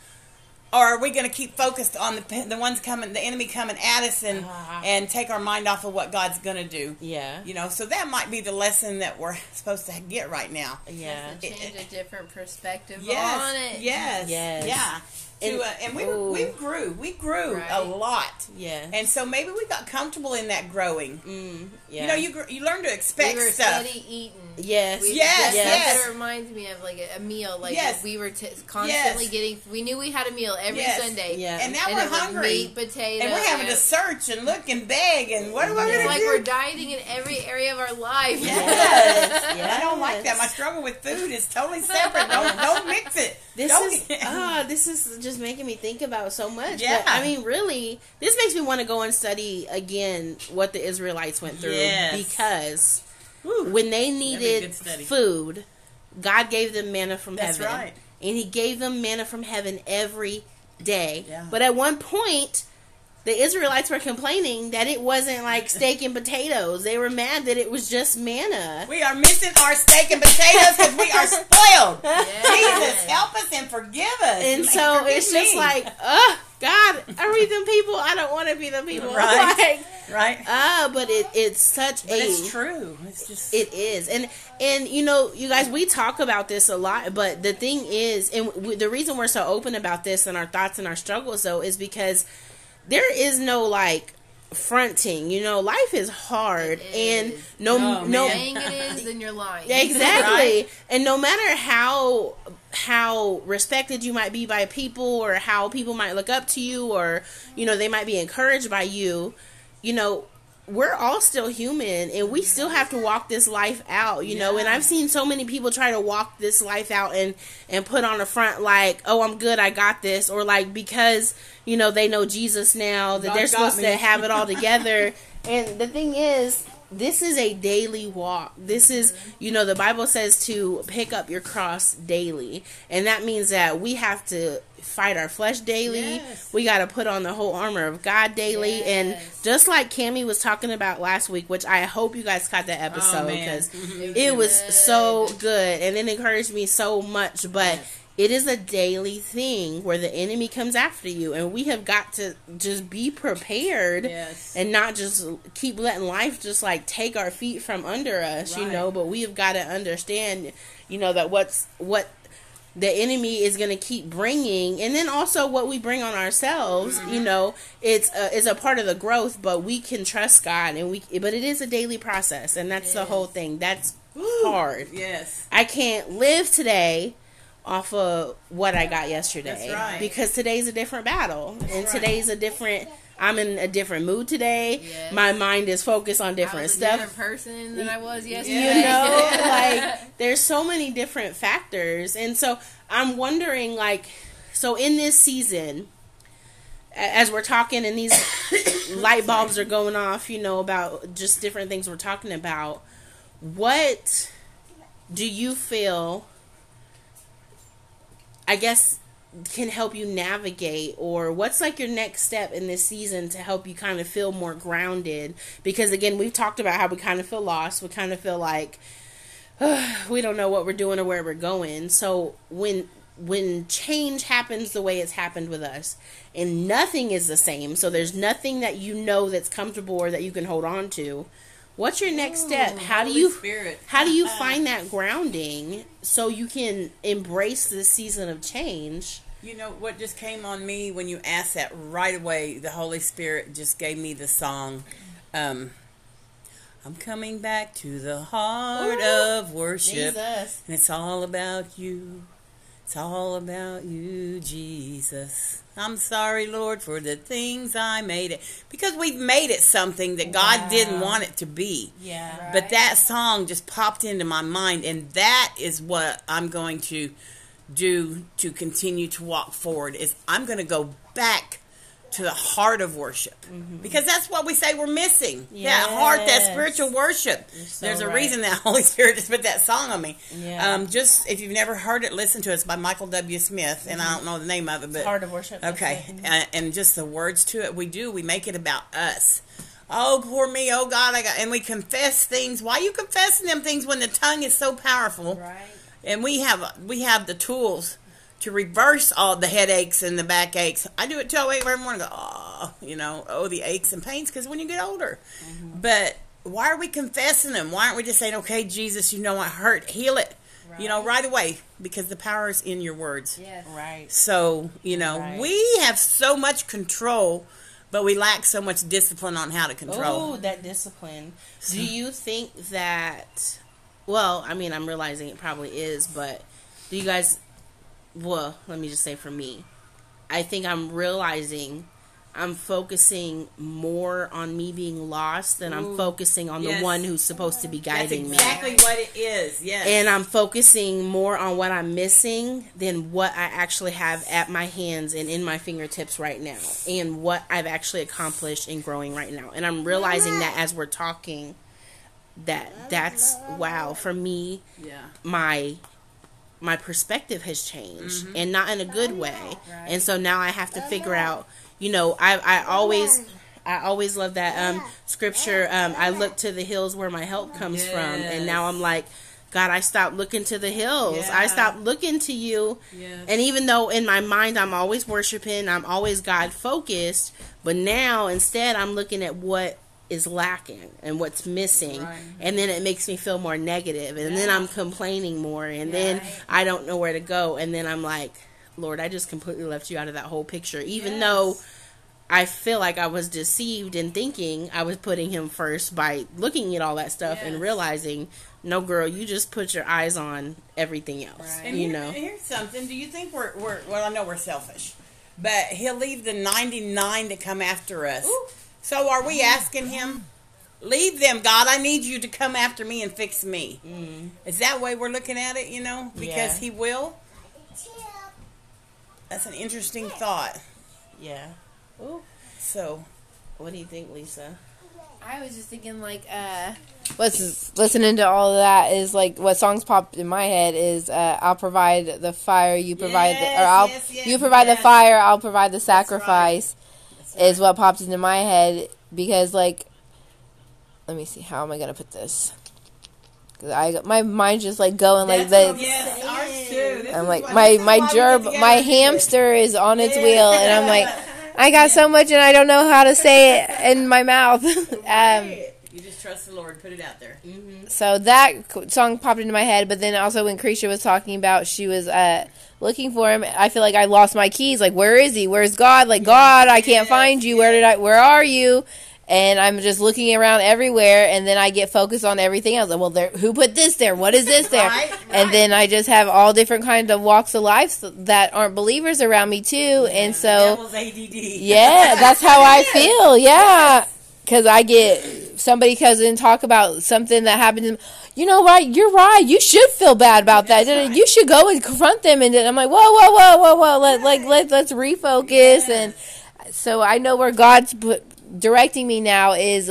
Or are we going to keep focused on the the ones coming, the enemy coming at us, and
Ah.
and take our mind off of what God's going to do?
yeah,
You know, so that might be the lesson that we're supposed to get right now.
yeah.
to change a different perspective
Yes,
on it.
yes,
Yes.
yeah.
And-
To, uh, and we
ooh.
we grew, we grew a lot,
Yeah.
and so maybe we got comfortable in that growing.
Mm, yeah.
You know, you gr- you learn to expect
we were
stuff.
steady eating.
Yes.
We,
Yes, yes.
That reminds me of like a, a meal. Like
Yes.
we were t- constantly
Yes.
getting. We knew we had a meal every
Yes.
Sunday.
Yeah.
And now
And
we're hungry,
meat, potato,
and we're having to search and look and beg, and what am I
It's
going to
like
do?
we're dieting in every area of our life.
Yes. I don't like that. My struggle with food is totally separate. Don't don't mix it.
This
Don't-
is ah, this is just making me think about so much.
Yeah.
But, I mean, really, this makes me want to go and study again what the Israelites went through
Yes.
because when they needed food, God gave them manna from
That's
heaven,
right.
and He gave them manna from heaven every day.
Yeah.
But at one point. The Israelites were complaining that it wasn't like steak and potatoes. They were mad that it was just manna.
We are missing our steak and potatoes because we are spoiled. Jesus, help us and forgive us.
And
Like,
so it's just like, oh God, are we them people? I don't want to be the people.
Right.
Like,
right.
ah, but it it's such
But
a
it's true. It's just
it is, and and you know, you guys, we talk about this a lot, but the thing is, and w the reason we're so open about this and our thoughts and our struggles, though, is because there is no like fronting. You know, life is hard,
It
and
is.
no, no,
man.
Saying it is, then you're lying.
exactly.
Right.
And no matter how how respected you might be by people or how people might look up to you or you know they might be encouraged by you, you know, we're all still human and we still have to walk this life out, you know. And I've seen so many people try to walk this life out and and put on the front like, "Oh, I'm good, I got this," or like because, you know, they know Jesus now that
God
they're supposed
me.
to have it all together. and the thing is, this is a daily walk. This is, you know, the Bible says to pick up your cross daily. And that means that we have to fight our flesh daily.
Yes.
We got to put on the whole armor of God daily. And just like Cami was talking about last week, which I hope you guys caught that episode
Oh,
because
Mhm.
it was
Good.
so good and it encouraged me so much. But it is a daily thing where the enemy comes after you, and we have got to just be prepared
Yes.
and not just keep letting life just like take our feet from under us, you know. But we have got to understand, you know, that what's what the enemy is going to keep bringing and then also what we bring on ourselves you mm-hmm. know it's a, is a part of the growth but we can trust god and we but it is a daily process and that's the whole thing that's hard
yes.
i can't live today off of what i got yesterday
That's right.
because today's a different battle and
right.
today's a different i'm in a different mood today
Yes.
my mind is focused on different stuff
different person than I was yesterday.
you know like there's so many different factors and so i'm wondering like so in this season as we're talking and these light bulbs are going off you know about just different things we're talking about what do you feel I guess can help you navigate or what's like your next step in this season to help you kind of feel more grounded? Because again we've talked about how we kind of feel lost. We kind of feel like we don't know what we're doing or where we're going. So when when change happens the way it's happened with us and nothing is the same so there's nothing that you know that's comfortable or that you can hold on to what's your next step how do you
Spirit.
how do you find that grounding so you can embrace this season of change
You know what just came on me when you asked that right away? The Holy Spirit just gave me the song. Um, I'm coming back to the heart of worship,
Jesus.
and it's all about you. It's all about you, Jesus. I'm sorry, Lord, for the things I made it because we've made it something that God didn't want it to be.
Yeah.
But that song just popped into my mind, and that is what I'm going to do to continue to walk forward. Is I'm going to go back to the heart of worship mm-hmm. because that's what we say we're missing. That heart, that spiritual worship.
so
There's a
right.
reason that Holy Spirit just put that song on me.
Yeah.
Um, just if you've never heard it, listen to it. It's by Michael W. Smith, and I don't know the name of it, but
Heart of worship.
Okay,
it.
and, and just the words to it, we do. We make it about us. Oh, poor me. Oh, God, I got. And we confess things. Why you confessing them things when the tongue is so powerful?
Right.
And we have we have the tools to reverse all the headaches and the backaches. I do it till I wake up every morning. and Go, oh, you know, oh, the aches and pains because when you get older. Mm-hmm. But why are we confessing them? Why aren't we just saying, okay, Jesus, you know I hurt, heal it, you know, right away because the power is in your words.
Yes.
Right.
So, you know,
Right.
we have so much control, but we lack so much discipline on how to control.
Oh, that discipline. Do you think that? Well, I mean, I'm realizing it probably is, but do you guys? Well, let me just say for me, I think I'm realizing I'm focusing more on me being lost than I'm focusing on
Yes.
the one who's supposed to be
That's
guiding me.
exactly what it is. Yes.
and I'm focusing more on what I'm missing than what I actually have at my hands and in my fingertips right now, and what I've actually accomplished in growing right now. And I'm realizing that as we're talking, that that's wow for me.
yeah.
My my perspective has changed,
Mm-hmm.
and not in a good way. And so now I have to figure out. You know, I I always. I always love that um, scripture. Um, I look to the hills where my help comes from, and now I'm like, God, I stopped looking to the hills. I
Yeah.
stopped looking to you.
Yes.
And even though in my mind I'm always worshiping, I'm always God focused, but now instead I'm looking at what is lacking and what's missing.
Right.
And then it makes me feel more negative, and then I'm complaining more, and then I don't know where to go. And then I'm like, Lord, I just completely left you out of that whole picture, even though. I feel like I was deceived in thinking I was putting him first by looking at all that stuff and realizing, no, girl, you just put your eyes on everything else.
And
You
here-
know,
here's something. Do you think we're, we're well? I know we're selfish, but he'll leave the 99 to come after us. So are we asking him? Leave them, God. I need you to come after me and fix me. Is that way we're looking at it? You know, because
Yeah.
he will. That's an interesting thought.
yeah. Ooh,
So
what do you think, Lisa?
I was just thinking like uh what's listening to all of that is like what songs popped in my head is uh I'll provide the fire, you provide the or I'll
yes, yes,
you provide
yes.
the fire, I'll provide the sacrifice is what popped into my head because like let me see how am I going to put this? Cuz I my mind's just like going like this.
yes, ours too. This
I'm like my my
why
gerb my
and do this.
hamster is on its
Yeah.
wheel and I'm like I got so much and I don't know how to say it in my mouth. um
you just trust the Lord. Put it out there.
so that song popped into my head, but then also when Krisha was talking about she was uh, looking for him, I feel like I lost my keys. Like, where is he? Where's God? Like, God, I can't find you. Where did I? Where are you? And I'm just looking around everywhere, and then I get focused on everything else. Like, well, there, who put this there? What is this there?
Right,
And then I just have all different kinds of walks of life that aren't believers around me too, and so. Yeah, that's how I feel. Yeah, because I get somebody comes in and talk about something that happened. To them. You know, right? You're right. You should feel bad about that. You should go and confront them. And then I'm like, whoa, whoa, whoa, whoa, whoa. Let like let let's refocus. And so I know where God's directing me now is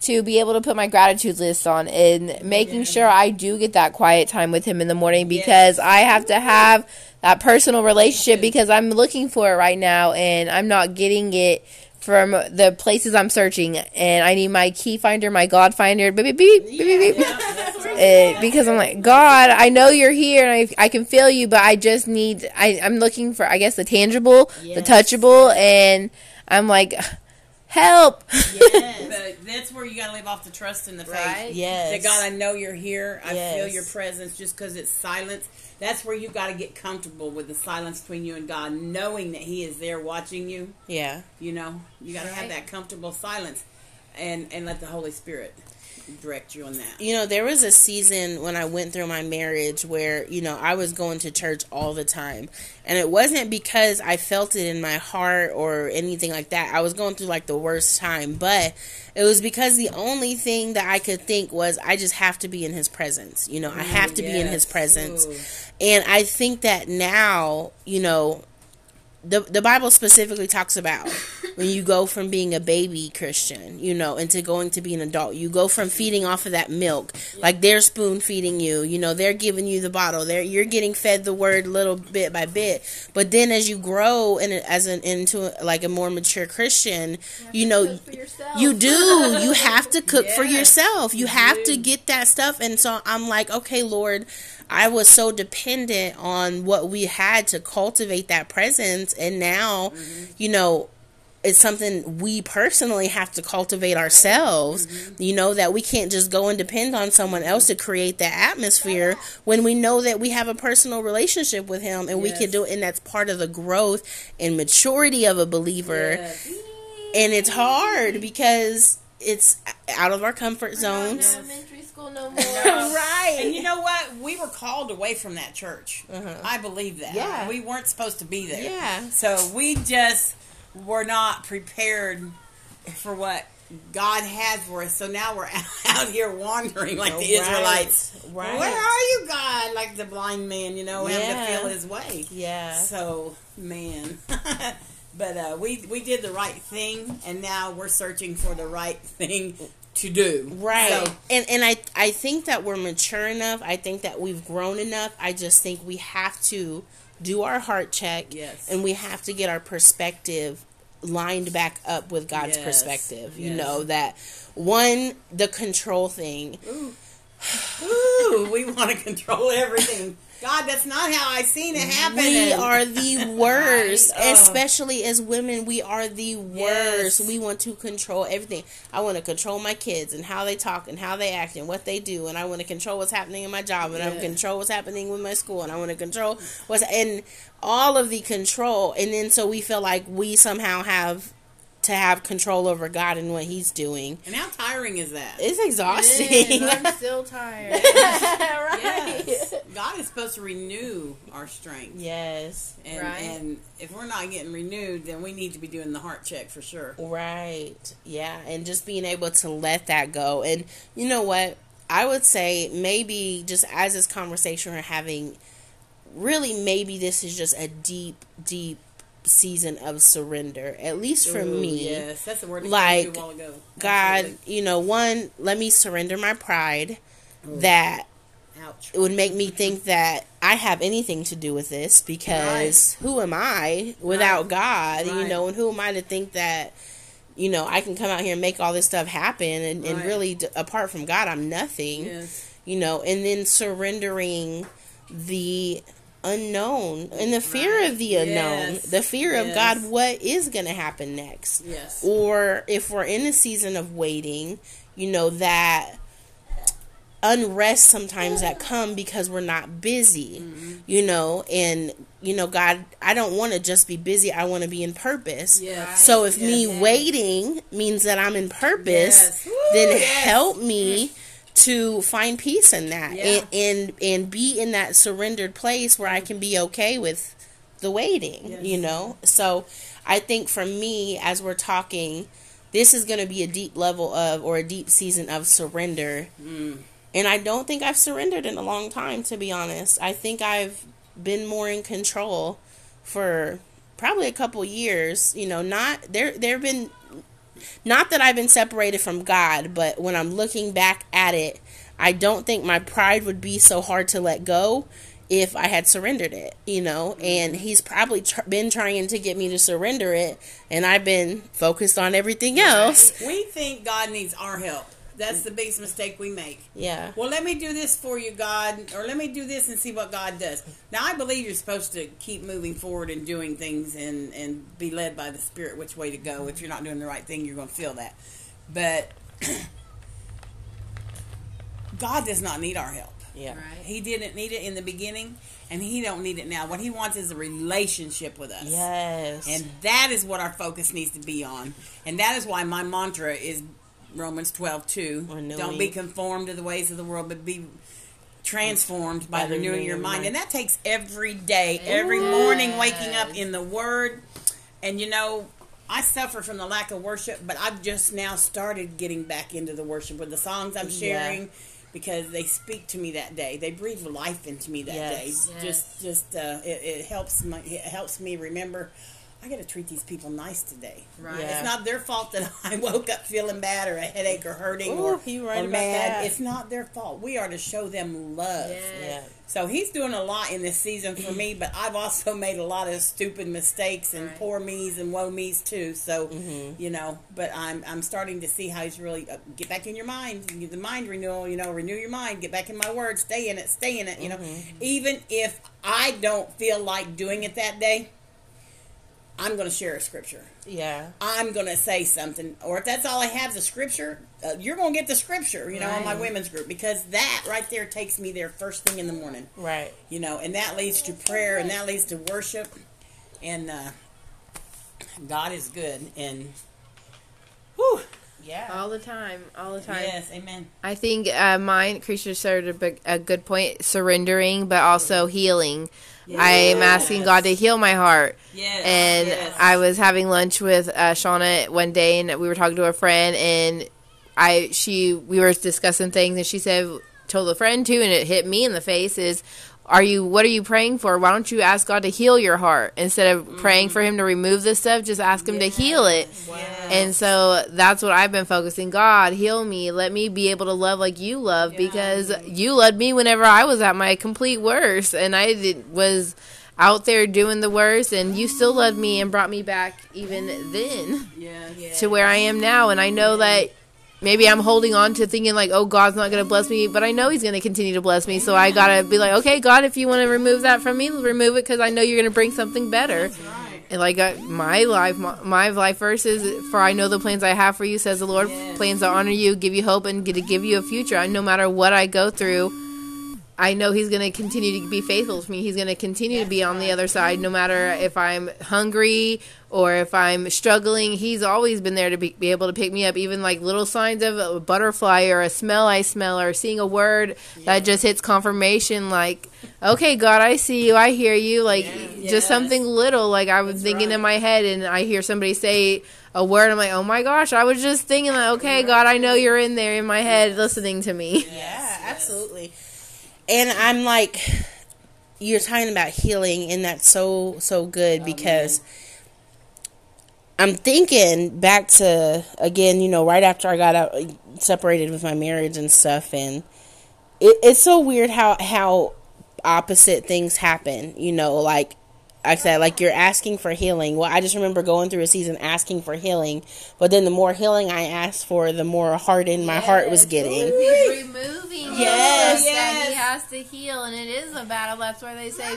to be able to put my gratitude list on and making sure I do get that quiet time with him in the morning because I have to have that personal relationship because I'm looking for it right now and I'm not getting it from the places I'm searching and I need my key finder, my God finder, beep, beep, beep, beep, beep, beep. Uh, because I'm like, God, I know you're here and I, I can feel you, but I just need, I, I'm looking for, I guess, the tangible, the touchable, and I'm like, help.
But that's where you got to live off the trust and the faith.
Right?
Yes.
That God, I know you're here. I feel your presence just because it's silence. That's where you got to get comfortable with the silence between you and God, knowing that He is there watching you.
Yeah.
You know, you got to have that comfortable silence, and and let the Holy Spirit direct you on that.
You know, there was a season when I went through my marriage where, you know, I was going to church all the time. And it wasn't because I felt it in my heart or anything like that. I was going through like the worst time, but it was because the only thing that I could think was I just have to be in his presence. You know, I have mm, to be in his presence.
Ooh.
And I think that now, you know, the the Bible specifically talks about when you go from being a baby Christian, you know, into going to be an adult. You go from feeding off of that milk, like they're spoon feeding you, you know, they're giving you the bottle. They're you're getting fed the word little bit by bit. But then as you grow and as an into like a more mature Christian, you know, you do. You have to cook for yourself. You
you
have to get that stuff. And so I'm like, okay, Lord, I was so dependent on what we had to cultivate that presence. And now,
Mm-hmm.
you know, it's something we personally have to cultivate ourselves.
Mm-hmm.
You know, that we can't just go and depend on someone else to create that atmosphere when we know that we have a personal relationship with Him and we can do it. And that's part of the growth and maturity of a believer
Yes.
and it's hard because it's out of our comfort zones.
School no more.
Right.
And you know what? We were called away from that church.
Uh-huh.
I believe that.
Yeah.
We weren't supposed to be there.
Yeah.
So we just were not prepared for what God had for us. So now we're out here wandering like the
Right.
Israelites.
Right.
Where are you, God? Like the blind man, you know, having to feel his way.
Yeah.
So, man. but uh, we we did the right thing, and now we're searching for the right thing to do.
Right.
So,
and and I I think that we're mature enough. I think that we've grown enough. I just think we have to do our heart check.
Yes.
And we have to get our perspective lined back up with God's
Yes.
perspective. You know that one the control thing.
Ooh, we want to control everything. God, that's not how I seen it happen.
We are the worst,
Right? Oh.
especially as women. We are the worst.
Yes.
We want to control everything. I want to control my kids and how they talk and how they act and what they do, and I want to control what's happening in my job, and I want to control what's happening with my school, and I want to control what's and all of the control. And then so we feel like we somehow have to have control over God and what He's doing.
And how tiring is that?
It's exhausting.
Yes, I'm still tired.
Yes. God is supposed to renew our strength.
yes.
And,
Right.
and if we're not getting renewed, then we need to be doing the heart check for sure.
Right. Yeah. And just being able to let that go. And you know what? I would say maybe just as this conversation we're having, really maybe this is just a deep, deep season of surrender. At least for
Ooh,
me.
Yes, that's the word
Like,
came to you ago.
God, you know, one, let me surrender my pride that
Ouch.
it would make me think that I have anything to do with this because who am I without
Right.
God? You know, and who am I to think that you know I can come out here and make all this stuff happen and, and really d- apart from God I'm nothing.
Yes.
You know, and then surrendering the unknown and the fear
Right.
of the unknown,
Yes.
the fear of
Yes.
God, what is going to happen next?
Yes.
or if we're in a season of waiting, you know that unrest sometimes that come because we're not busy,
Mm-hmm.
you know, and you know, God, I don't want to just be busy. I want to be in purpose.
Yes.
So if
Yes.
me waiting means that I'm in purpose,
Yes. Woo,
then help me to find peace in that
Yeah.
and, and and be in that surrendered place where I can be okay with the waiting,
Yes.
you know? So I think for me as we're talking this is going to be a deep level of or a deep season of surrender.
Mm.
And I don't think I've surrendered in a long time to be honest. I think I've been more in control for probably a couple years, you know, not there there've been not that I've been separated from God, but when I'm looking back at it, I don't think my pride would be so hard to let go if I had surrendered it, you know. And mm-hmm. he's probably tr- been trying to get me to surrender it, and I've been focused on everything else.
We think God needs our help. That's the biggest mistake we make.
Yeah.
Well, let me do this for you, God, or let me do this and see what God does. Now, I believe you're supposed to keep moving forward and doing things and, and be led by the Spirit which way to go. If you're not doing the right thing, you're going to feel that. But God does not need our help.
Yeah. Right.
He didn't need it in the beginning, and He don't need it now. What He wants is a relationship with us.
Yes.
And that is what our focus needs to be on. And that is why my mantra is Romans 12 2. Don't be conformed to the ways of the world, but be transformed by, renewing your mind. And that takes every day, every morning, waking up in the Word. And you know, I suffer from the lack of worship, but I've just now started getting back into the worship with the songs I'm sharing. Because they speak to me that day, they breathe life into me that
Yes.
day. Just, just uh, it, it helps my, it helps me remember. I got to treat these people nice today.
Right.
Yeah.
It's not their fault that I woke up feeling bad or a headache or hurting
Ooh,
or,
you right
or
about
mad.
that.
It's not their fault. We are to show them love.
Yes.
Yeah.
So he's doing a lot in this season for me, but I've also made a lot of stupid mistakes and
Right.
poor me's and woe me's too. So
Mm-hmm.
you know, but I'm I'm starting to see how he's really uh, get back in your mind, give the mind renewal. You know, renew your mind, get back in my word, stay in it, stay in it. You know,
Mm-hmm.
even if I don't feel like doing it that day, I'm going to share a scripture.
Yeah.
I'm going to say something, or if that's all I have the scripture, uh, you're going to get the scripture, you know, on my women's group because that right there takes me there first thing in the morning,
Right.
you know, and that leads to prayer and that leads to worship, and uh, God is good, and whew,
Yeah.
All the time, all the time.
yes, amen.
I think uh, mine, Krisha started a, a good point, surrendering, but also healing. I am asking God to heal my heart.
Yes,
And
yes.
I was having lunch with uh, Shauna one day, and we were talking to a friend, and I she we were discussing things, and she said told a friend too, and it hit me in the face is. Are you? What are you praying for? Why don't you ask God to heal your heart instead of mm-hmm. praying for Him to remove this stuff? Just ask Him to heal it. And so that's what I've been focusing. God, heal me. Let me be able to love like you love because you loved me whenever I was at my complete worst and I did, was out there doing the worst and you still loved me and brought me back even then
Yes.
to where I am now. And I know that maybe I'm holding on to thinking like, oh, God's not going to bless me, but I know He's going to continue to bless me. So I got to be like, okay, God, if you want to remove that from me, remove it because I know you're going to bring something better. And like uh, my life, my, my life verse is, "For I know the plans I have for you," says the Lord. Plans to honor you, give you hope, and to give you a future. I no matter what I go through, I know He's going to continue to be faithful to me. He's going to continue to be on the other side, no matter if I'm hungry or if I'm struggling. He's always been there to be, be able to pick me up, even like little signs of a butterfly or a smell I smell or seeing a word that just hits confirmation. Like, okay, God, I see you, I hear you. Like, just something little. Like I was thinking in my head, and I hear somebody say a word. I'm like, oh my gosh, I was just thinking like, Okay, God, I know you're in there in my head listening to me.
Yeah, absolutely. And I'm like, you're talking about healing, and that's so so good because I'm thinking back to again, you know, right after I got out separated with my marriage and stuff, and it, it's so weird how how opposite things happen. You know, like I said, like you're asking for healing. Well, I just remember going through a season asking for healing, but then the more healing I asked for, the more hardened my heart was getting.
He's removing
Yes.
yes, that he has to heal, and it is a battle. That's why they say,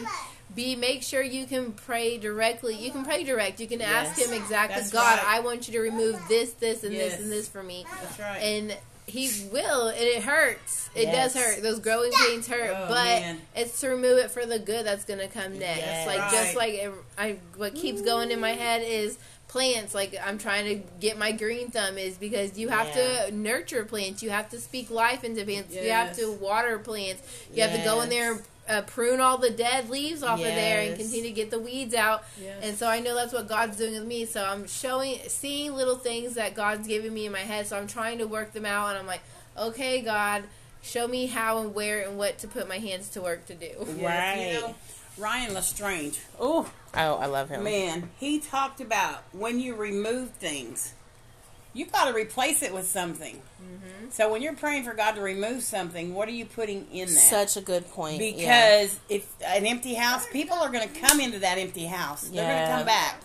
"Be make sure you can pray directly. You can pray direct. You can ask him exactly,
That's
God,
right.
I want you to remove this, this, and
Yes.
this, and this for me."
That's right.
And he will, and it hurts. It
Yes.
does hurt. Those growing pains hurt,
Oh,
but
man.
it's to remove it for the good that's gonna come next.
Yes.
Like just like it, I, what keeps going in my head is plants. Like I'm trying to get my green thumb is because you have
Yeah.
to nurture plants. You have to speak life into plants. You have to water plants. You have to go in there and uh, prune all the dead leaves off of there and continue to get the weeds out.
Yes.
And so I know that's what God's doing with me. So I'm showing, seeing little things that God's giving me in my head. So I'm trying to work them out. And I'm like, okay, God, show me how and where and what to put my hands to work to do.
Yes,
Right.
You know, Ryan Lestrange. Oh,
Oh, I love him.
man. He talked about when you remove things, you got to replace it with something.
Mm-hmm.
So when you're praying for God to remove something, what are you putting in that?
Such a good point. yeah.
because if an empty house, people are going to come into that empty house. They're going to come back.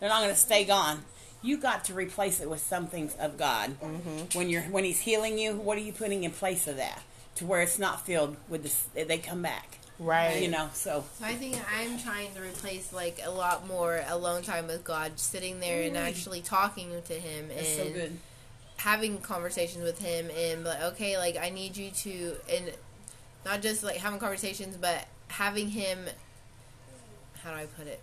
They're not going to stay gone. You got to replace it with something of God.
Mm-hmm.
When you're when He's healing you, what are you putting in place of that to where it's not filled with this? They come back,
right.
you know. So
So I think I'm trying to replace like a lot more alone time with God, sitting there and mm. actually talking to Him
that's
and
so good.
having conversations with Him and like, okay, like I need you to, and not just like having conversations, but having Him. How do I put it?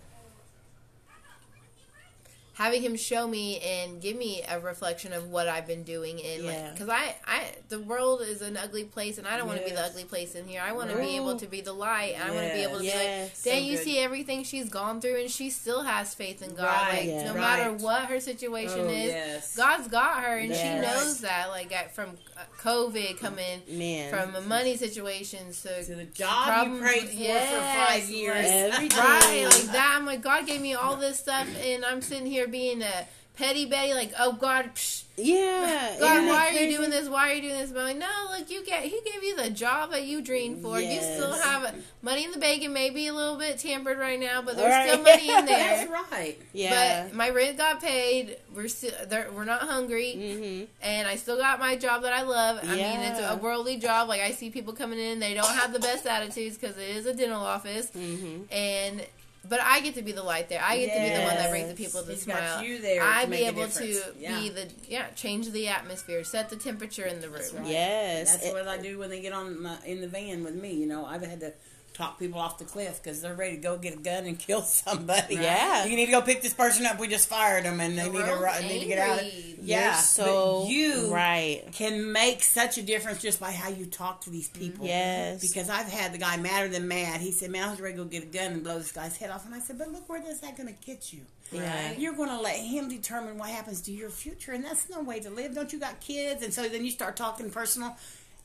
Having him show me and give me a reflection of what I've been doing in
Yeah.
like because I, I the world is an ugly place and I don't want to be the ugly place in here. I want to be able to be the light. and I want to be able to be
Yes.
like, dang,
So
you see everything she's gone through and she still has faith in God.
Right,
Like
yeah.
no
right.
matter what her situation
Oh,
is,
yes.
God's got her and she knows that. Like at, from uh, COVID coming,
Man.
from a money situation to,
To the job you prayed for for five years.
like- right like that. I'm like God gave me all this stuff and I'm sitting here being a petty Betty. Like oh God. Psh,
Yeah.
God, why
it
are you doing this? Why are you doing this? But I'm like, no, look, you get he gave you the job that you dreamed for. You still have money in the bank. and maybe a little bit tampered right now, but there's
Right.
still money in there.
That's right.
Yeah.
But my rent got paid. We're still there- we're not hungry,
mm-hmm.
and I still got my job that I love. I mean, it's a worldly job. Like I see people coming in, they don't have the best attitudes because it is a dental office,
Mm-hmm.
and but I get to be the light there. I get to be the one that brings the people to
He's got
smile.
you there
I
to
be
make a
able to.
Yeah.
be the yeah change the atmosphere, set the temperature in the room.
That's right.
Yes.
That's what I do when they get on my, in the van with me. You know, I've had to talk people off the cliff because they're ready to go get a gun and kill somebody.
Yeah.
you need to go pick this person up. We just fired them, and they
The
need to ru- need to get out. Of, yeah,
You're so
but you
right.
can make such a difference just by how you talk to these people.
Yes.
Because I've had the guy madder than mad. He said, "Man, I was ready to go get a gun and blow this guy's head off." And I said, "But look, where is that going to get you?"
Yeah.
You're going to let him determine what happens to your future, and that's no way to live. Don't you got kids? And so then you start talking personal,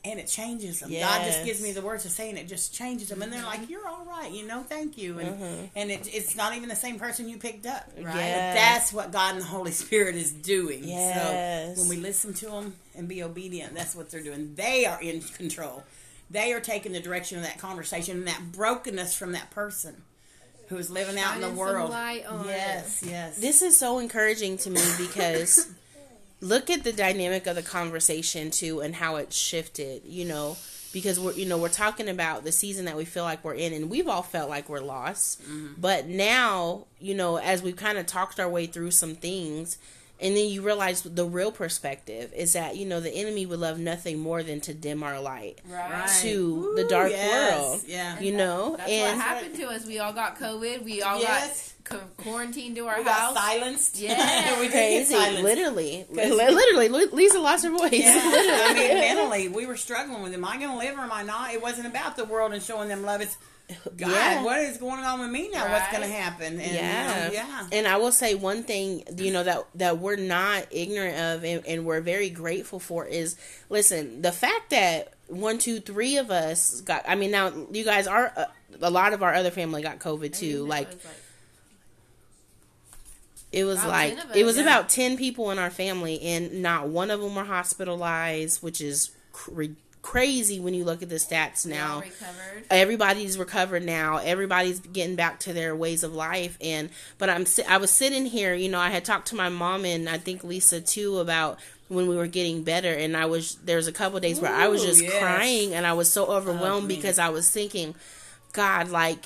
and it changes them. God just gives me the words to say, and it just changes them. And they're like, mm-hmm. "You're all right, you know, thank you." And mm-hmm. and it, it's not even the same person you picked up. Right?
Yes.
that's what God and the Holy Spirit is doing.
Yes.
So when we listen to them and be obedient, that's what they're doing. They are in control. They are taking the direction of that conversation and that brokenness from that person who is living out in the
Shining some
world.
light on it.
yes, yes.
This is so encouraging to me because look at the dynamic of the conversation too and how it shifted, you know, because we're you know, we're talking about the season that we feel like we're in and we've all felt like we're lost. Mm-hmm. But now, you know, as we've kind of talked our way through some things and then you realize the real perspective is that, you know, the enemy would love nothing more than to dim our light
Right.
to the dark
yes,
world.
Yeah.
You know?
That's
and
what happened to us. We all got COVID. We all
Yes.
Got co- quarantined to our
we
house.
got silenced.
Yeah.
we did get
crazy.
silenced.
Literally.
'Cause-
Literally. Lisa lost her voice.
Yeah, I mean, mentally, we were struggling with, am I going to live or am I not? It wasn't about the world and showing them love. It's, God,
Yeah.
what is going on with me now? What's going to happen? And,
yeah.
you know, yeah.
And I will say one thing, you know, that that we're not ignorant of and, and we're very grateful for is listen, the fact that one, two, three of us got I mean now you guys are uh, a lot of our other family got COVID too. Like it was
About
like
10
it was
yeah.
about 10 people in our family and not one of them were hospitalized, which is cr- crazy when you look at the stats now
recovered.
everybody's recovered now everybody's getting back to their ways of life and but i'm i was sitting here you know i had talked to my mom and i think lisa too about when we were getting better and i was there was a couple days where i was just
yes.
crying and i was so overwhelmed
me.
because i was thinking god like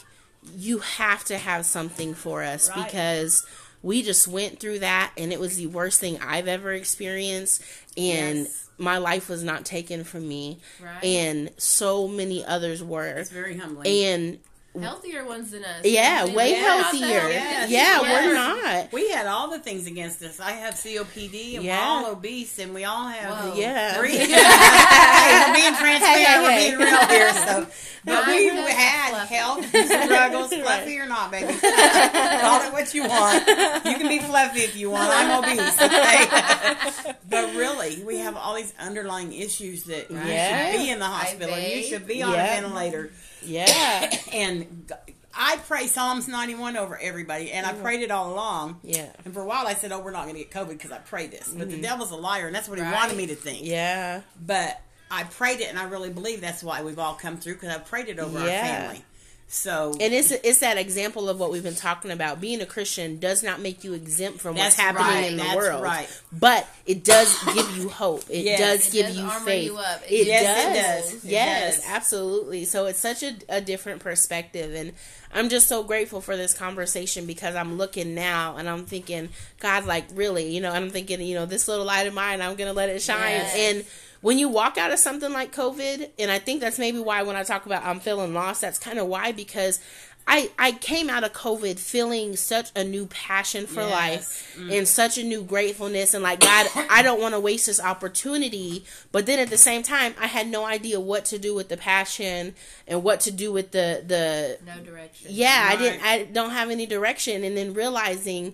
you have to have something for us
Right.
because we just went through that and it was the worst thing i've ever experienced and
Yes.
my life was not taken from me
Right.
and so many others were
It's very humbling.
and
Healthier ones than us.
yeah,
They
way
live
healthier.
Yes,
Yeah,
yes.
we're not.
we had all the things against us. I have COPD, and
Yeah.
we're all obese, and we all have.
Whoa.
Yeah.
Three. hey, we're being transparent.
Hey,
We're
hey,
being real here. So, but we had
fluffy.
health struggles, fluffy or not, baby. Call it what you want. You can be fluffy if you want. I'm obese. Okay? but really, we have all these underlying issues that
Yeah.
you should be in the hospital. You should be on
Yeah.
a ventilator.
Yeah.
And I pray Psalms 91 over everybody, and I prayed it all along.
Yeah.
And for a while, I said, "Oh, we're not going to get COVID because I prayed this." But
Mm-hmm.
the devil's a liar, and that's what he
Right.
wanted me to think.
Yeah.
But I prayed it, and I really believe that's why we've all come through because I prayed it over
Yeah.
our family. So
And it's it's that example of what we've been talking about. Being a Christian does not make you exempt from what's happening
right,
in the
that's
world,
right.
but it does give you hope. It
Yes.
does
It
give
does
you
armor
faith.
you up. It
It,
Yes,
does.
it does. It
Yes,
does.
absolutely. So it's such a, a different perspective, and I'm just so grateful for this conversation because I'm looking now and I'm thinking, God, like really, you know, I'm thinking, you know, this little light of mine, I'm gonna let it shine,
Yes.
and when you walk out of something like COVID, and I think that's maybe why when I talk about I'm feeling lost, that's kind of why because I I came out of COVID feeling such a new passion for
Yes.
life mm. and such a new gratefulness and like God, I don't want to waste this opportunity. But then at the same time, I had no idea what to do with the passion and what to do with the the
No direction.
yeah, I didn't. I don't have any direction, and then realizing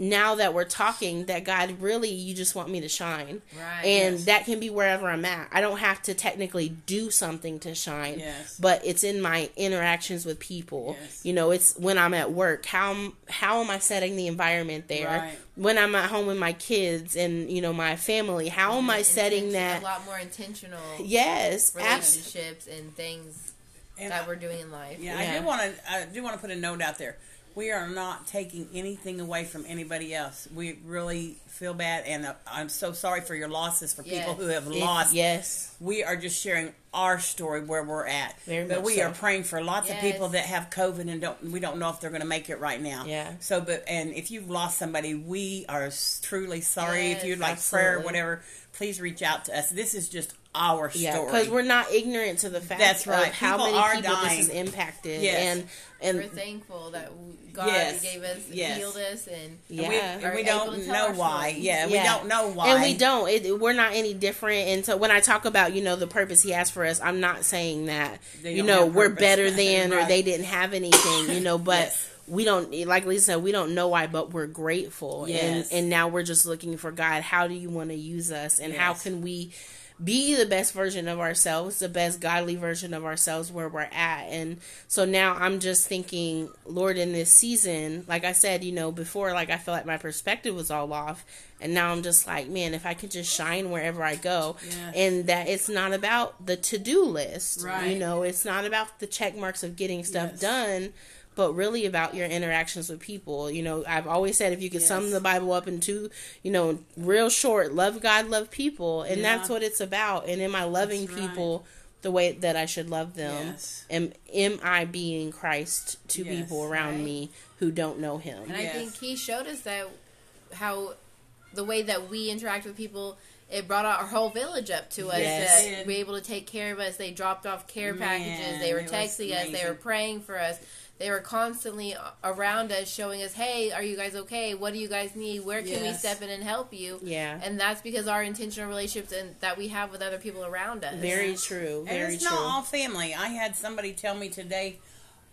now that we're talking that God really, you just want me to shine,
Right.
and
Yes.
that can be wherever I'm at. I don't have to technically do something to shine,
Yes.
but it's in my interactions with people.
Yes.
You know, it's when I'm at work. How am- how am I setting the environment there?
Right.
When I'm at home with my kids and you know my family, how am I setting that?
A lot more intentional
Yes, abs-
relationships and things
And
that
I-
we're doing in life.
Yeah,
Yeah.
I do want to. I do want to put a note out there. We are not taking anything away from anybody else. We really feel bad, and uh, I'm so sorry for your losses for people who have
it-
lost.
yes,
We are just sharing our story where we're at.
Very
but we
so.
are praying for lots of people that have COVID and don't. We don't know if they're going to make it right now.
Yeah.
So, but and if you've lost somebody, we are truly sorry. if you'd like prayer or whatever, please reach out to us. This is just our
Yeah,
story.
because we're not ignorant to the fact
That's right.
of how
People
many
are
people
dying.
this has impacted,
Yes.
and and
We're thankful that we- God
Yes.
gave us,
Yes.
healed us, and
yeah,
And we, and we don't know why.
story.
Yeah, we don't know why.
and we don't. It, we're not any different. And so when I talk about you know the purpose He has for us, I'm not saying that
They
you know we're better than or they didn't have anything. You know, but.
Yes.
We don't like Lisa said. We don't know why, but we're grateful,
Yes.
and and now we're just looking for God. How do you want to use us, and how can we be the best version of ourselves, the best godly version of ourselves where we're at. And so now I'm just thinking, Lord, in this season, like I said, you know, before, like I felt like my perspective was all off. And now I'm just like, man, if I could just shine wherever I go.
Yes.
And that it's not about the to do list.
Right.
You know, it's not about the check marks of getting stuff
Yes.
done. But really about your interactions with people. You know, I've always said if you could sum the Bible up into, you know, real short, love God, love people. And
Yeah.
that's what it's about. And am I loving
That's right.
people the way that I should love them?
Yes.
Am am I being Christ to
Yes.
people around
Right.
me who don't know him?
And
Yes.
I think he showed us that how the way that we interact with people, it brought our whole village up to us
Yes.
that were able to take care of us. They dropped off care
Man,
packages. They were texting us. They were praying for us. They were constantly around us, showing us, "Hey, are you guys okay? What do you guys need? Where can we step in and help you?"
Yeah.
And that's because our intentional relationships and that we have with other people around us.
Very true.
Very And
Very
it's
true.
not all family. I had somebody tell me today,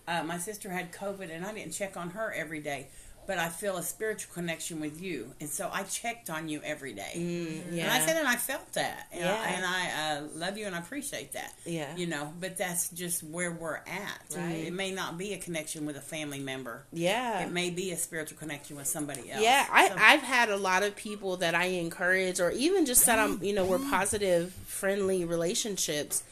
uh, my sister had COVID, and I didn't check on her every day, but I feel a spiritual connection with you, and so I checked on you every day.
Mm, yeah.
And I said, and I felt that, and I,
Yeah.
and I uh, love you, and I appreciate that.
Yeah.
you know, but that's just where we're at.
Right.
It may not be a connection with a family member.
yeah.
It may be a spiritual connection with somebody else.
Yeah, I,
So-
I've had a lot of people that I encourage, or even just that I'm, you know, we're positive, friendly relationships.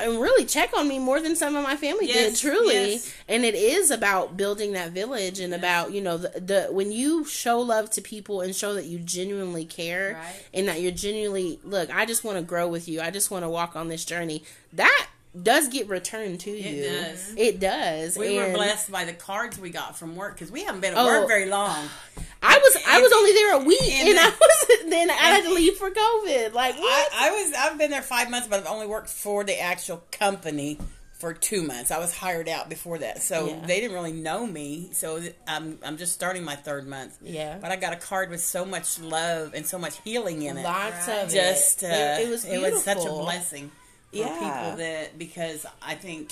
And really check on me more than some of my family did, truly.
yes.
And it is about building that village and about, you know, the, the when you show love to people and show that you genuinely care
Right.
and that you're genuinely, look, I just want to grow with you. I just want to walk on this journey. That does get returned to you.
It does.
It does.
We were blessed by the cards we got from work because we haven't been at
Oh.
work very long.
I was I was only there a week,
and
and, I was then I had to leave for COVID. Like
I,
what?
I was I've been there five months, but I've only worked for the actual company for two months. I was hired out before that, so
Yeah.
they didn't really know me. So I'm I'm just starting my third month.
Yeah.
but I got a card with so much love and so much healing in it.
Lots
Right.
of
just
it.
uh,
it, it was beautiful.
such a blessing
Yeah.
people that because I think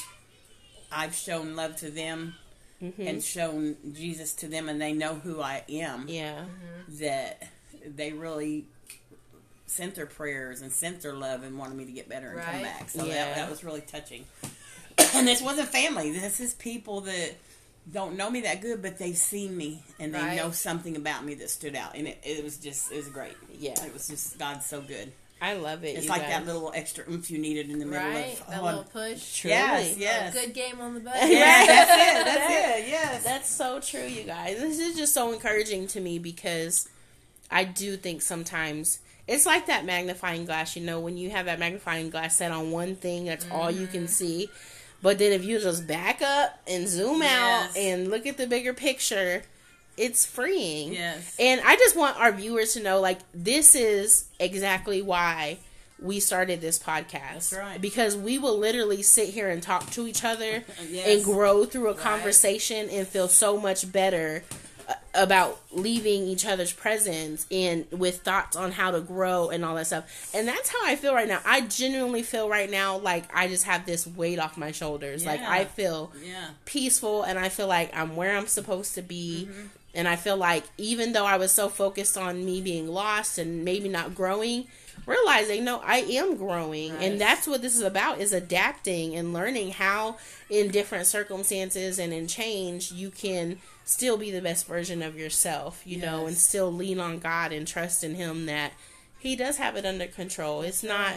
I've shown love to them
Mm-hmm.
and shown Jesus to them, and they know who I am.
Yeah,
That they really sent their prayers and sent their love and wanted me to get better and come back. So
Yeah.
that, that was really touching. and this wasn't family. This is people that don't know me that good, but they've seen me and they
Right.
know something about me that stood out, and it, it was just it was great.
Yeah.
it was just God's so good.
I love it.
It's
you
like
guys.
that little extra oomph you needed in the middle
Right?
of
That
oh,
little push.
Truly.
Yes,
A
yes,
good game on the butt.
yeah, that's it, that's it, yes.
That's so true, you guys. This is just so encouraging to me because I do think sometimes it's like that magnifying glass, you know, when you have that magnifying glass set on one thing, that's all you
Mm-hmm.
can see. But then if you just back up and zoom out and look at the bigger picture, it's freeing.
Yes.
And I just want our viewers to know like this is exactly why we started this podcast.
That's right.
Because we will literally sit here and talk to each other
Yes.
and grow through a conversation and feel so much better uh, about leaving each other's presence and with thoughts on how to grow and all that stuff. And that's how I feel right now. I genuinely feel right now like I just have this weight off my shoulders. Like I feel
Yeah.
peaceful and I feel like I'm where I'm supposed to be.
Mm-hmm.
And I feel like even though I was so focused on me being lost and maybe not growing, realizing no, I am growing.
Right.
And that's what this is about is adapting and learning how in different circumstances and in change you can still be the best version of yourself, you know, and still lean on God and trust in him that he does have it under control. It's not,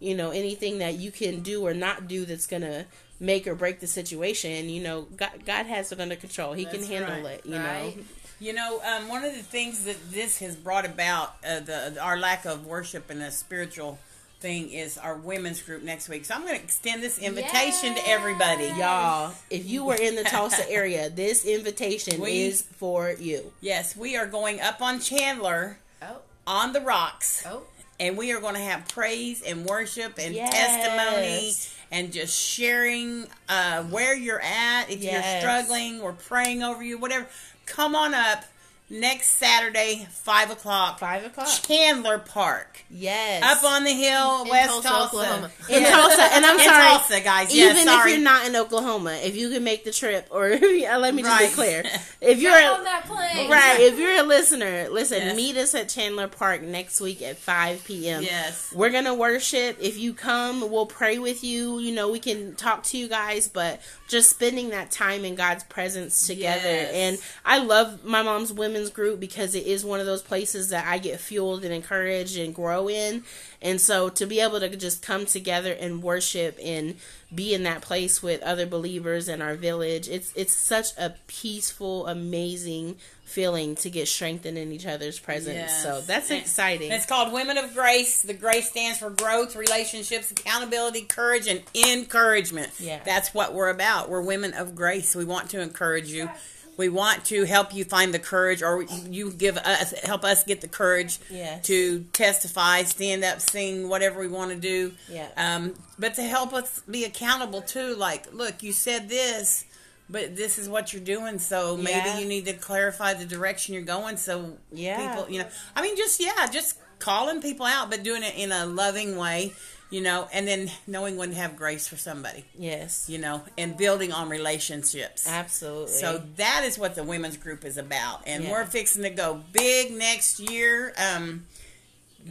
you know, anything that you can do or not do that's going to make or break the situation. You know, God, God has it under control. He can handle
right.
it, you
Right.
know.
You know, um, one of the things that this has brought about uh, the our lack of worship and a spiritual thing is our women's group next week. So I'm going to extend this invitation to everybody.
Y'all, if you were in the Tulsa area, this invitation
We-
is for you.
Yes, we are going up on Chandler
Oh,
on the rocks.
oh.
and we are going to have praise and worship and
Yes.
testimony and just sharing uh, where you're at. If you're struggling, we're praying over you, whatever. Come on up next Saturday, five o'clock,
Five o'clock.
Chandler Park,
Yes.
up on the hill,
In
West
Tulsa,
Tulsa,
Oklahoma.
in Tulsa, and I'm
In
sorry,
Tulsa, guys.
even
sorry.
if you're not in Oklahoma, if you can make the trip, or let me just
Right.
be clear, if you're
Get on that plane.
right, if you're a listener, listen,
Yes.
meet us at Chandler Park next week at 5 p.m.
Yes.
We're gonna worship. If you come, we'll pray with you. You know, we can talk to you guys, but just spending that time in God's presence together.
Yes.
And I love my mom's women's group because it is one of those places that I get fueled and encouraged and grow in. And so to be able to just come together and worship and be in that place with other believers in our village, it's it's such a peaceful, amazing feeling to get strengthened in each other's presence.
Yes.
So that's
And-
exciting.
It's called Women of Grace. The grace stands for growth, relationships, accountability, courage, and encouragement.
Yeah.
That's what we're about. We're women of grace. We want to encourage you. We want to help you find the courage, or you give us help us get the courage
Yes.
to testify, stand up, sing, whatever we want to do.
Yeah.
Um, but to help us be accountable too. Like, look, you said this, but this is what you're doing. So maybe
Yeah.
you need to clarify the direction you're going. So
Yeah.
people, you know, I mean, just yeah, just calling people out, but doing it in a loving way, you know, and then knowing when to have grace for somebody,
yes.
you know, and building on relationships.
Absolutely.
So that is what the women's group is about, and
Yeah.
we're fixing to go big next year. Um,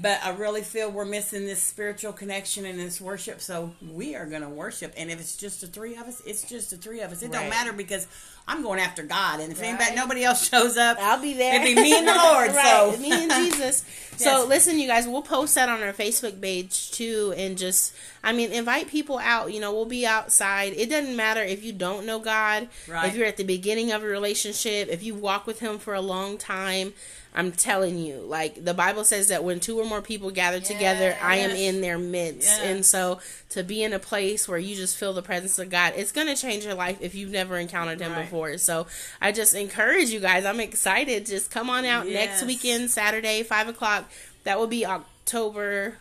but I really feel we're missing this spiritual connection and this worship. So we are going to worship, and if it's just the three of us, it's just the three of us. It
Right.
don't matter because I'm going after God, and if anybody, nobody else shows up,
I'll be there.
It'd be me and the Lord.
right,
So
me and Jesus. So
Yes.
listen, you guys, we'll post that on our Facebook page too, and just, I mean, invite people out. You know, we'll be outside. It doesn't matter if you don't know God,
Right.
if you're at the beginning of a relationship, if you walk with Him for a long time. I'm telling you, like the Bible says that when two or more people gather together, I am in their midst.
Yes.
And so to be in a place where you just feel the presence of God, it's going to change your life if you've never encountered Him
Right.
before. So I just encourage you guys. I'm excited. Just come on out next weekend, Saturday, five o'clock. That will be October.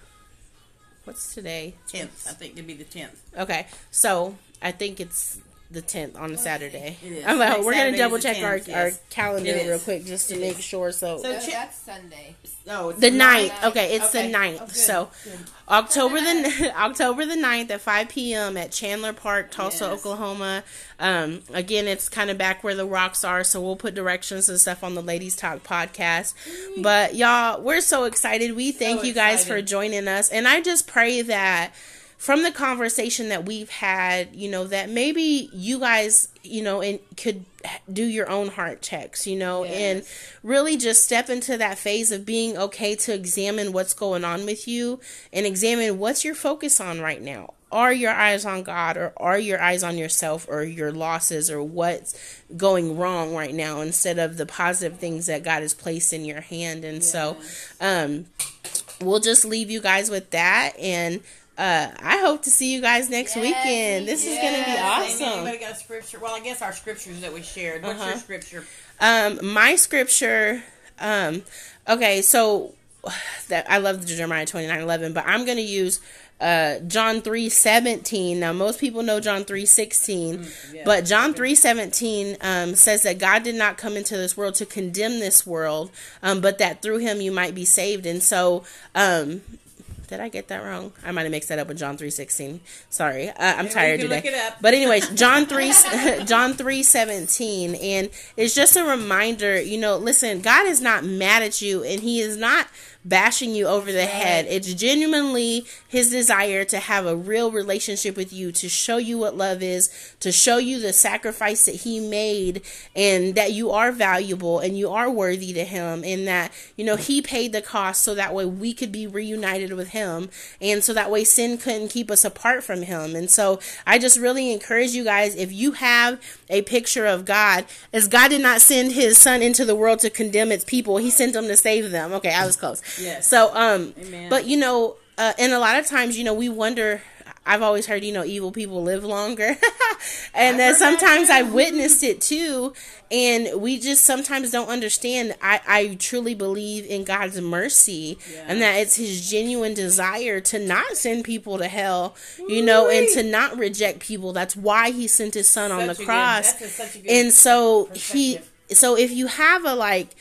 What's today?
tenth, I think it'd be the tenth.
Okay, so I think it's the 10th on a Saturday.
It is.
I'm like,
Next
we're
Saturday
gonna
is
double
the
check
10th,
our, our calendar
It
real quick just to
It
make
is.
sure. So,
So
No,
chi-
that's Sunday.
No, it's
the
ninth.
ninth. Okay, it's
Okay.
the ninth.
Oh, good.
so October the October the 9th at five p.m. at Chandler Park, Tulsa,
Yes.
Oklahoma. Um, again, it's kind of back where the rocks are, so we'll put directions and stuff on the Ladies Talk podcast. But y'all, we're so excited. We thank
So
you guys for
excited.
joining us, and I just pray that from the conversation that we've had, you know, that maybe you guys, you know, and could do your own heart checks, you know, and really just step into that phase of being okay to examine what's going on with you and examine what's your focus on right now. Are your eyes on God or are your eyes on yourself or your losses or what's going wrong right now instead of the positive things that God has placed in your hand? And so, um, we'll just leave you guys with that and uh, I hope to see you guys next weekend. This is going to be awesome.
Anybody got a scripture? Well, I guess our scriptures that we shared. What's
Uh-huh.
your scripture?
Um, my scripture, um, okay, so that I love the Jeremiah twenty nine eleven, but I'm gonna use uh John three seventeen. Now most people know John three sixteen, but John three seventeen um says that God did not come into this world to condemn this world, um, but that through him you might be saved. And so um did I get that wrong? I might have mixed that up with John three sixteen. Sorry, uh, I'm tired today.
look it up.
But anyways, John three John three seventeen, and it's just a reminder. You know, listen, God is not mad at you, and He is not bashing you over the head. It's genuinely His desire to have a real relationship with you, to show you what love is, to show you the sacrifice that He made, and that you are valuable and you are worthy to Him, and that you know He paid the cost so that way we could be reunited with Him, and so that way sin couldn't keep us apart from Him. And so I just really encourage you guys if you have a picture of God, as God did not send His Son into the world to condemn its people, He sent them to save them. Okay, I was close.
Yes.
So um,
Amen.
but you know, uh, and a lot of times, you know, we wonder. I've always heard, you know, evil people live longer. and then
that
sometimes
too.
I've witnessed it too. And we just sometimes don't understand. I, I truly believe in God's mercy and that it's his genuine desire to not send people to hell, you know, and to not reject people. That's why he sent his son on the cross.
that's a- such a good
and so he, so if you have a like,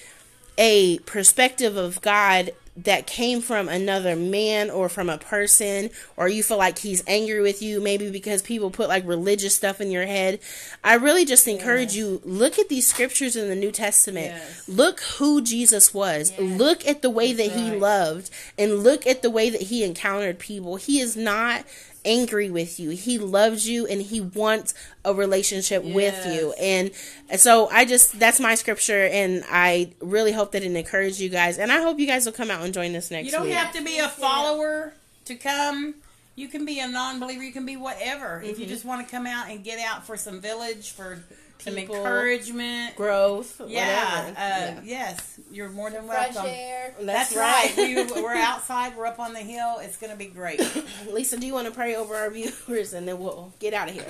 a perspective of God that came from another man or from a person, or you feel like he's angry with you, maybe because people put like religious stuff in your head, I really just encourage you look at these scriptures in the New Testament.
Yes.
Look who Jesus was. Look at the way that he loved, and look at the way that he encountered people. He is not angry with you. He loves you and he wants a relationship with you. And so I just that's my scripture and I really hope that it encouraged you guys and I hope you guys will come out and join us next
You don't
week.
have to be a follower to come. You can be a non-believer. You can be whatever. If you mm-hmm. just want to come out and get out for some village, for some
People.
encouragement.
Growth,
Yeah,
whatever.
uh, yes, you're more than welcome.
Fresh
welcome.
air.
That's, right. we, we're outside. We're up on the hill. It's going to be great.
Lisa, do you want to pray over our viewers and then we'll get out of here?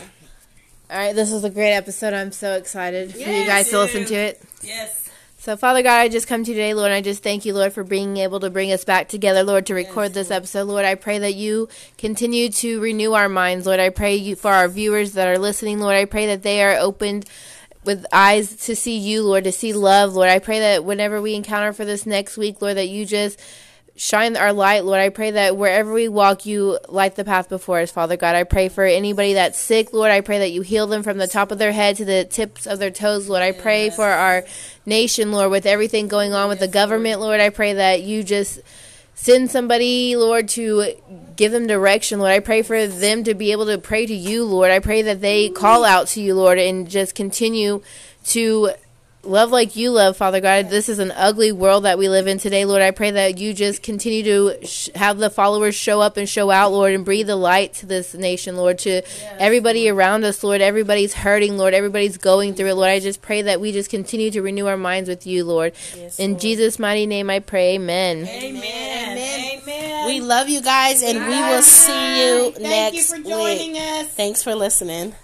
All right, this was a great episode. I'm so excited for you
Yes,
guys to listen to it.
Yes.
So, Father God, I just come to you today, Lord, and I just thank you, Lord, for being able to bring us back together, Lord, to record this episode. Lord, I pray that you continue to renew our minds, Lord. I pray you for our viewers that are listening, Lord. I pray that they are opened with eyes to see you, Lord, to see love, Lord. I pray that whenever we encounter for this next week, Lord, that you just shine our light, Lord. I pray that wherever we walk, you light the path before us, Father God. I pray for anybody that's sick, Lord. I pray that you heal them from the top of their head to the tips of their toes, Lord. I pray for our nation, Lord, with everything going on with the government, Lord. I pray that you just send somebody, Lord, to give them direction, Lord. I pray for them to be able to pray to you, Lord. I pray that they call out to you, Lord, and just continue to love like you love, Father God. This is an ugly world that we live in today, Lord. I pray that you just continue to sh- have the followers show up and show out, Lord, and breathe the light to this nation, Lord, to everybody around us, Lord. Everybody's hurting, Lord. Everybody's going through it, Lord. I just pray that we just continue to renew our minds with you, Lord. in Jesus' mighty name I pray, amen.
Amen.
Amen.
Amen.
We love you guys and we will see you
Thank
next
you for
week.
us.
Thanks for listening.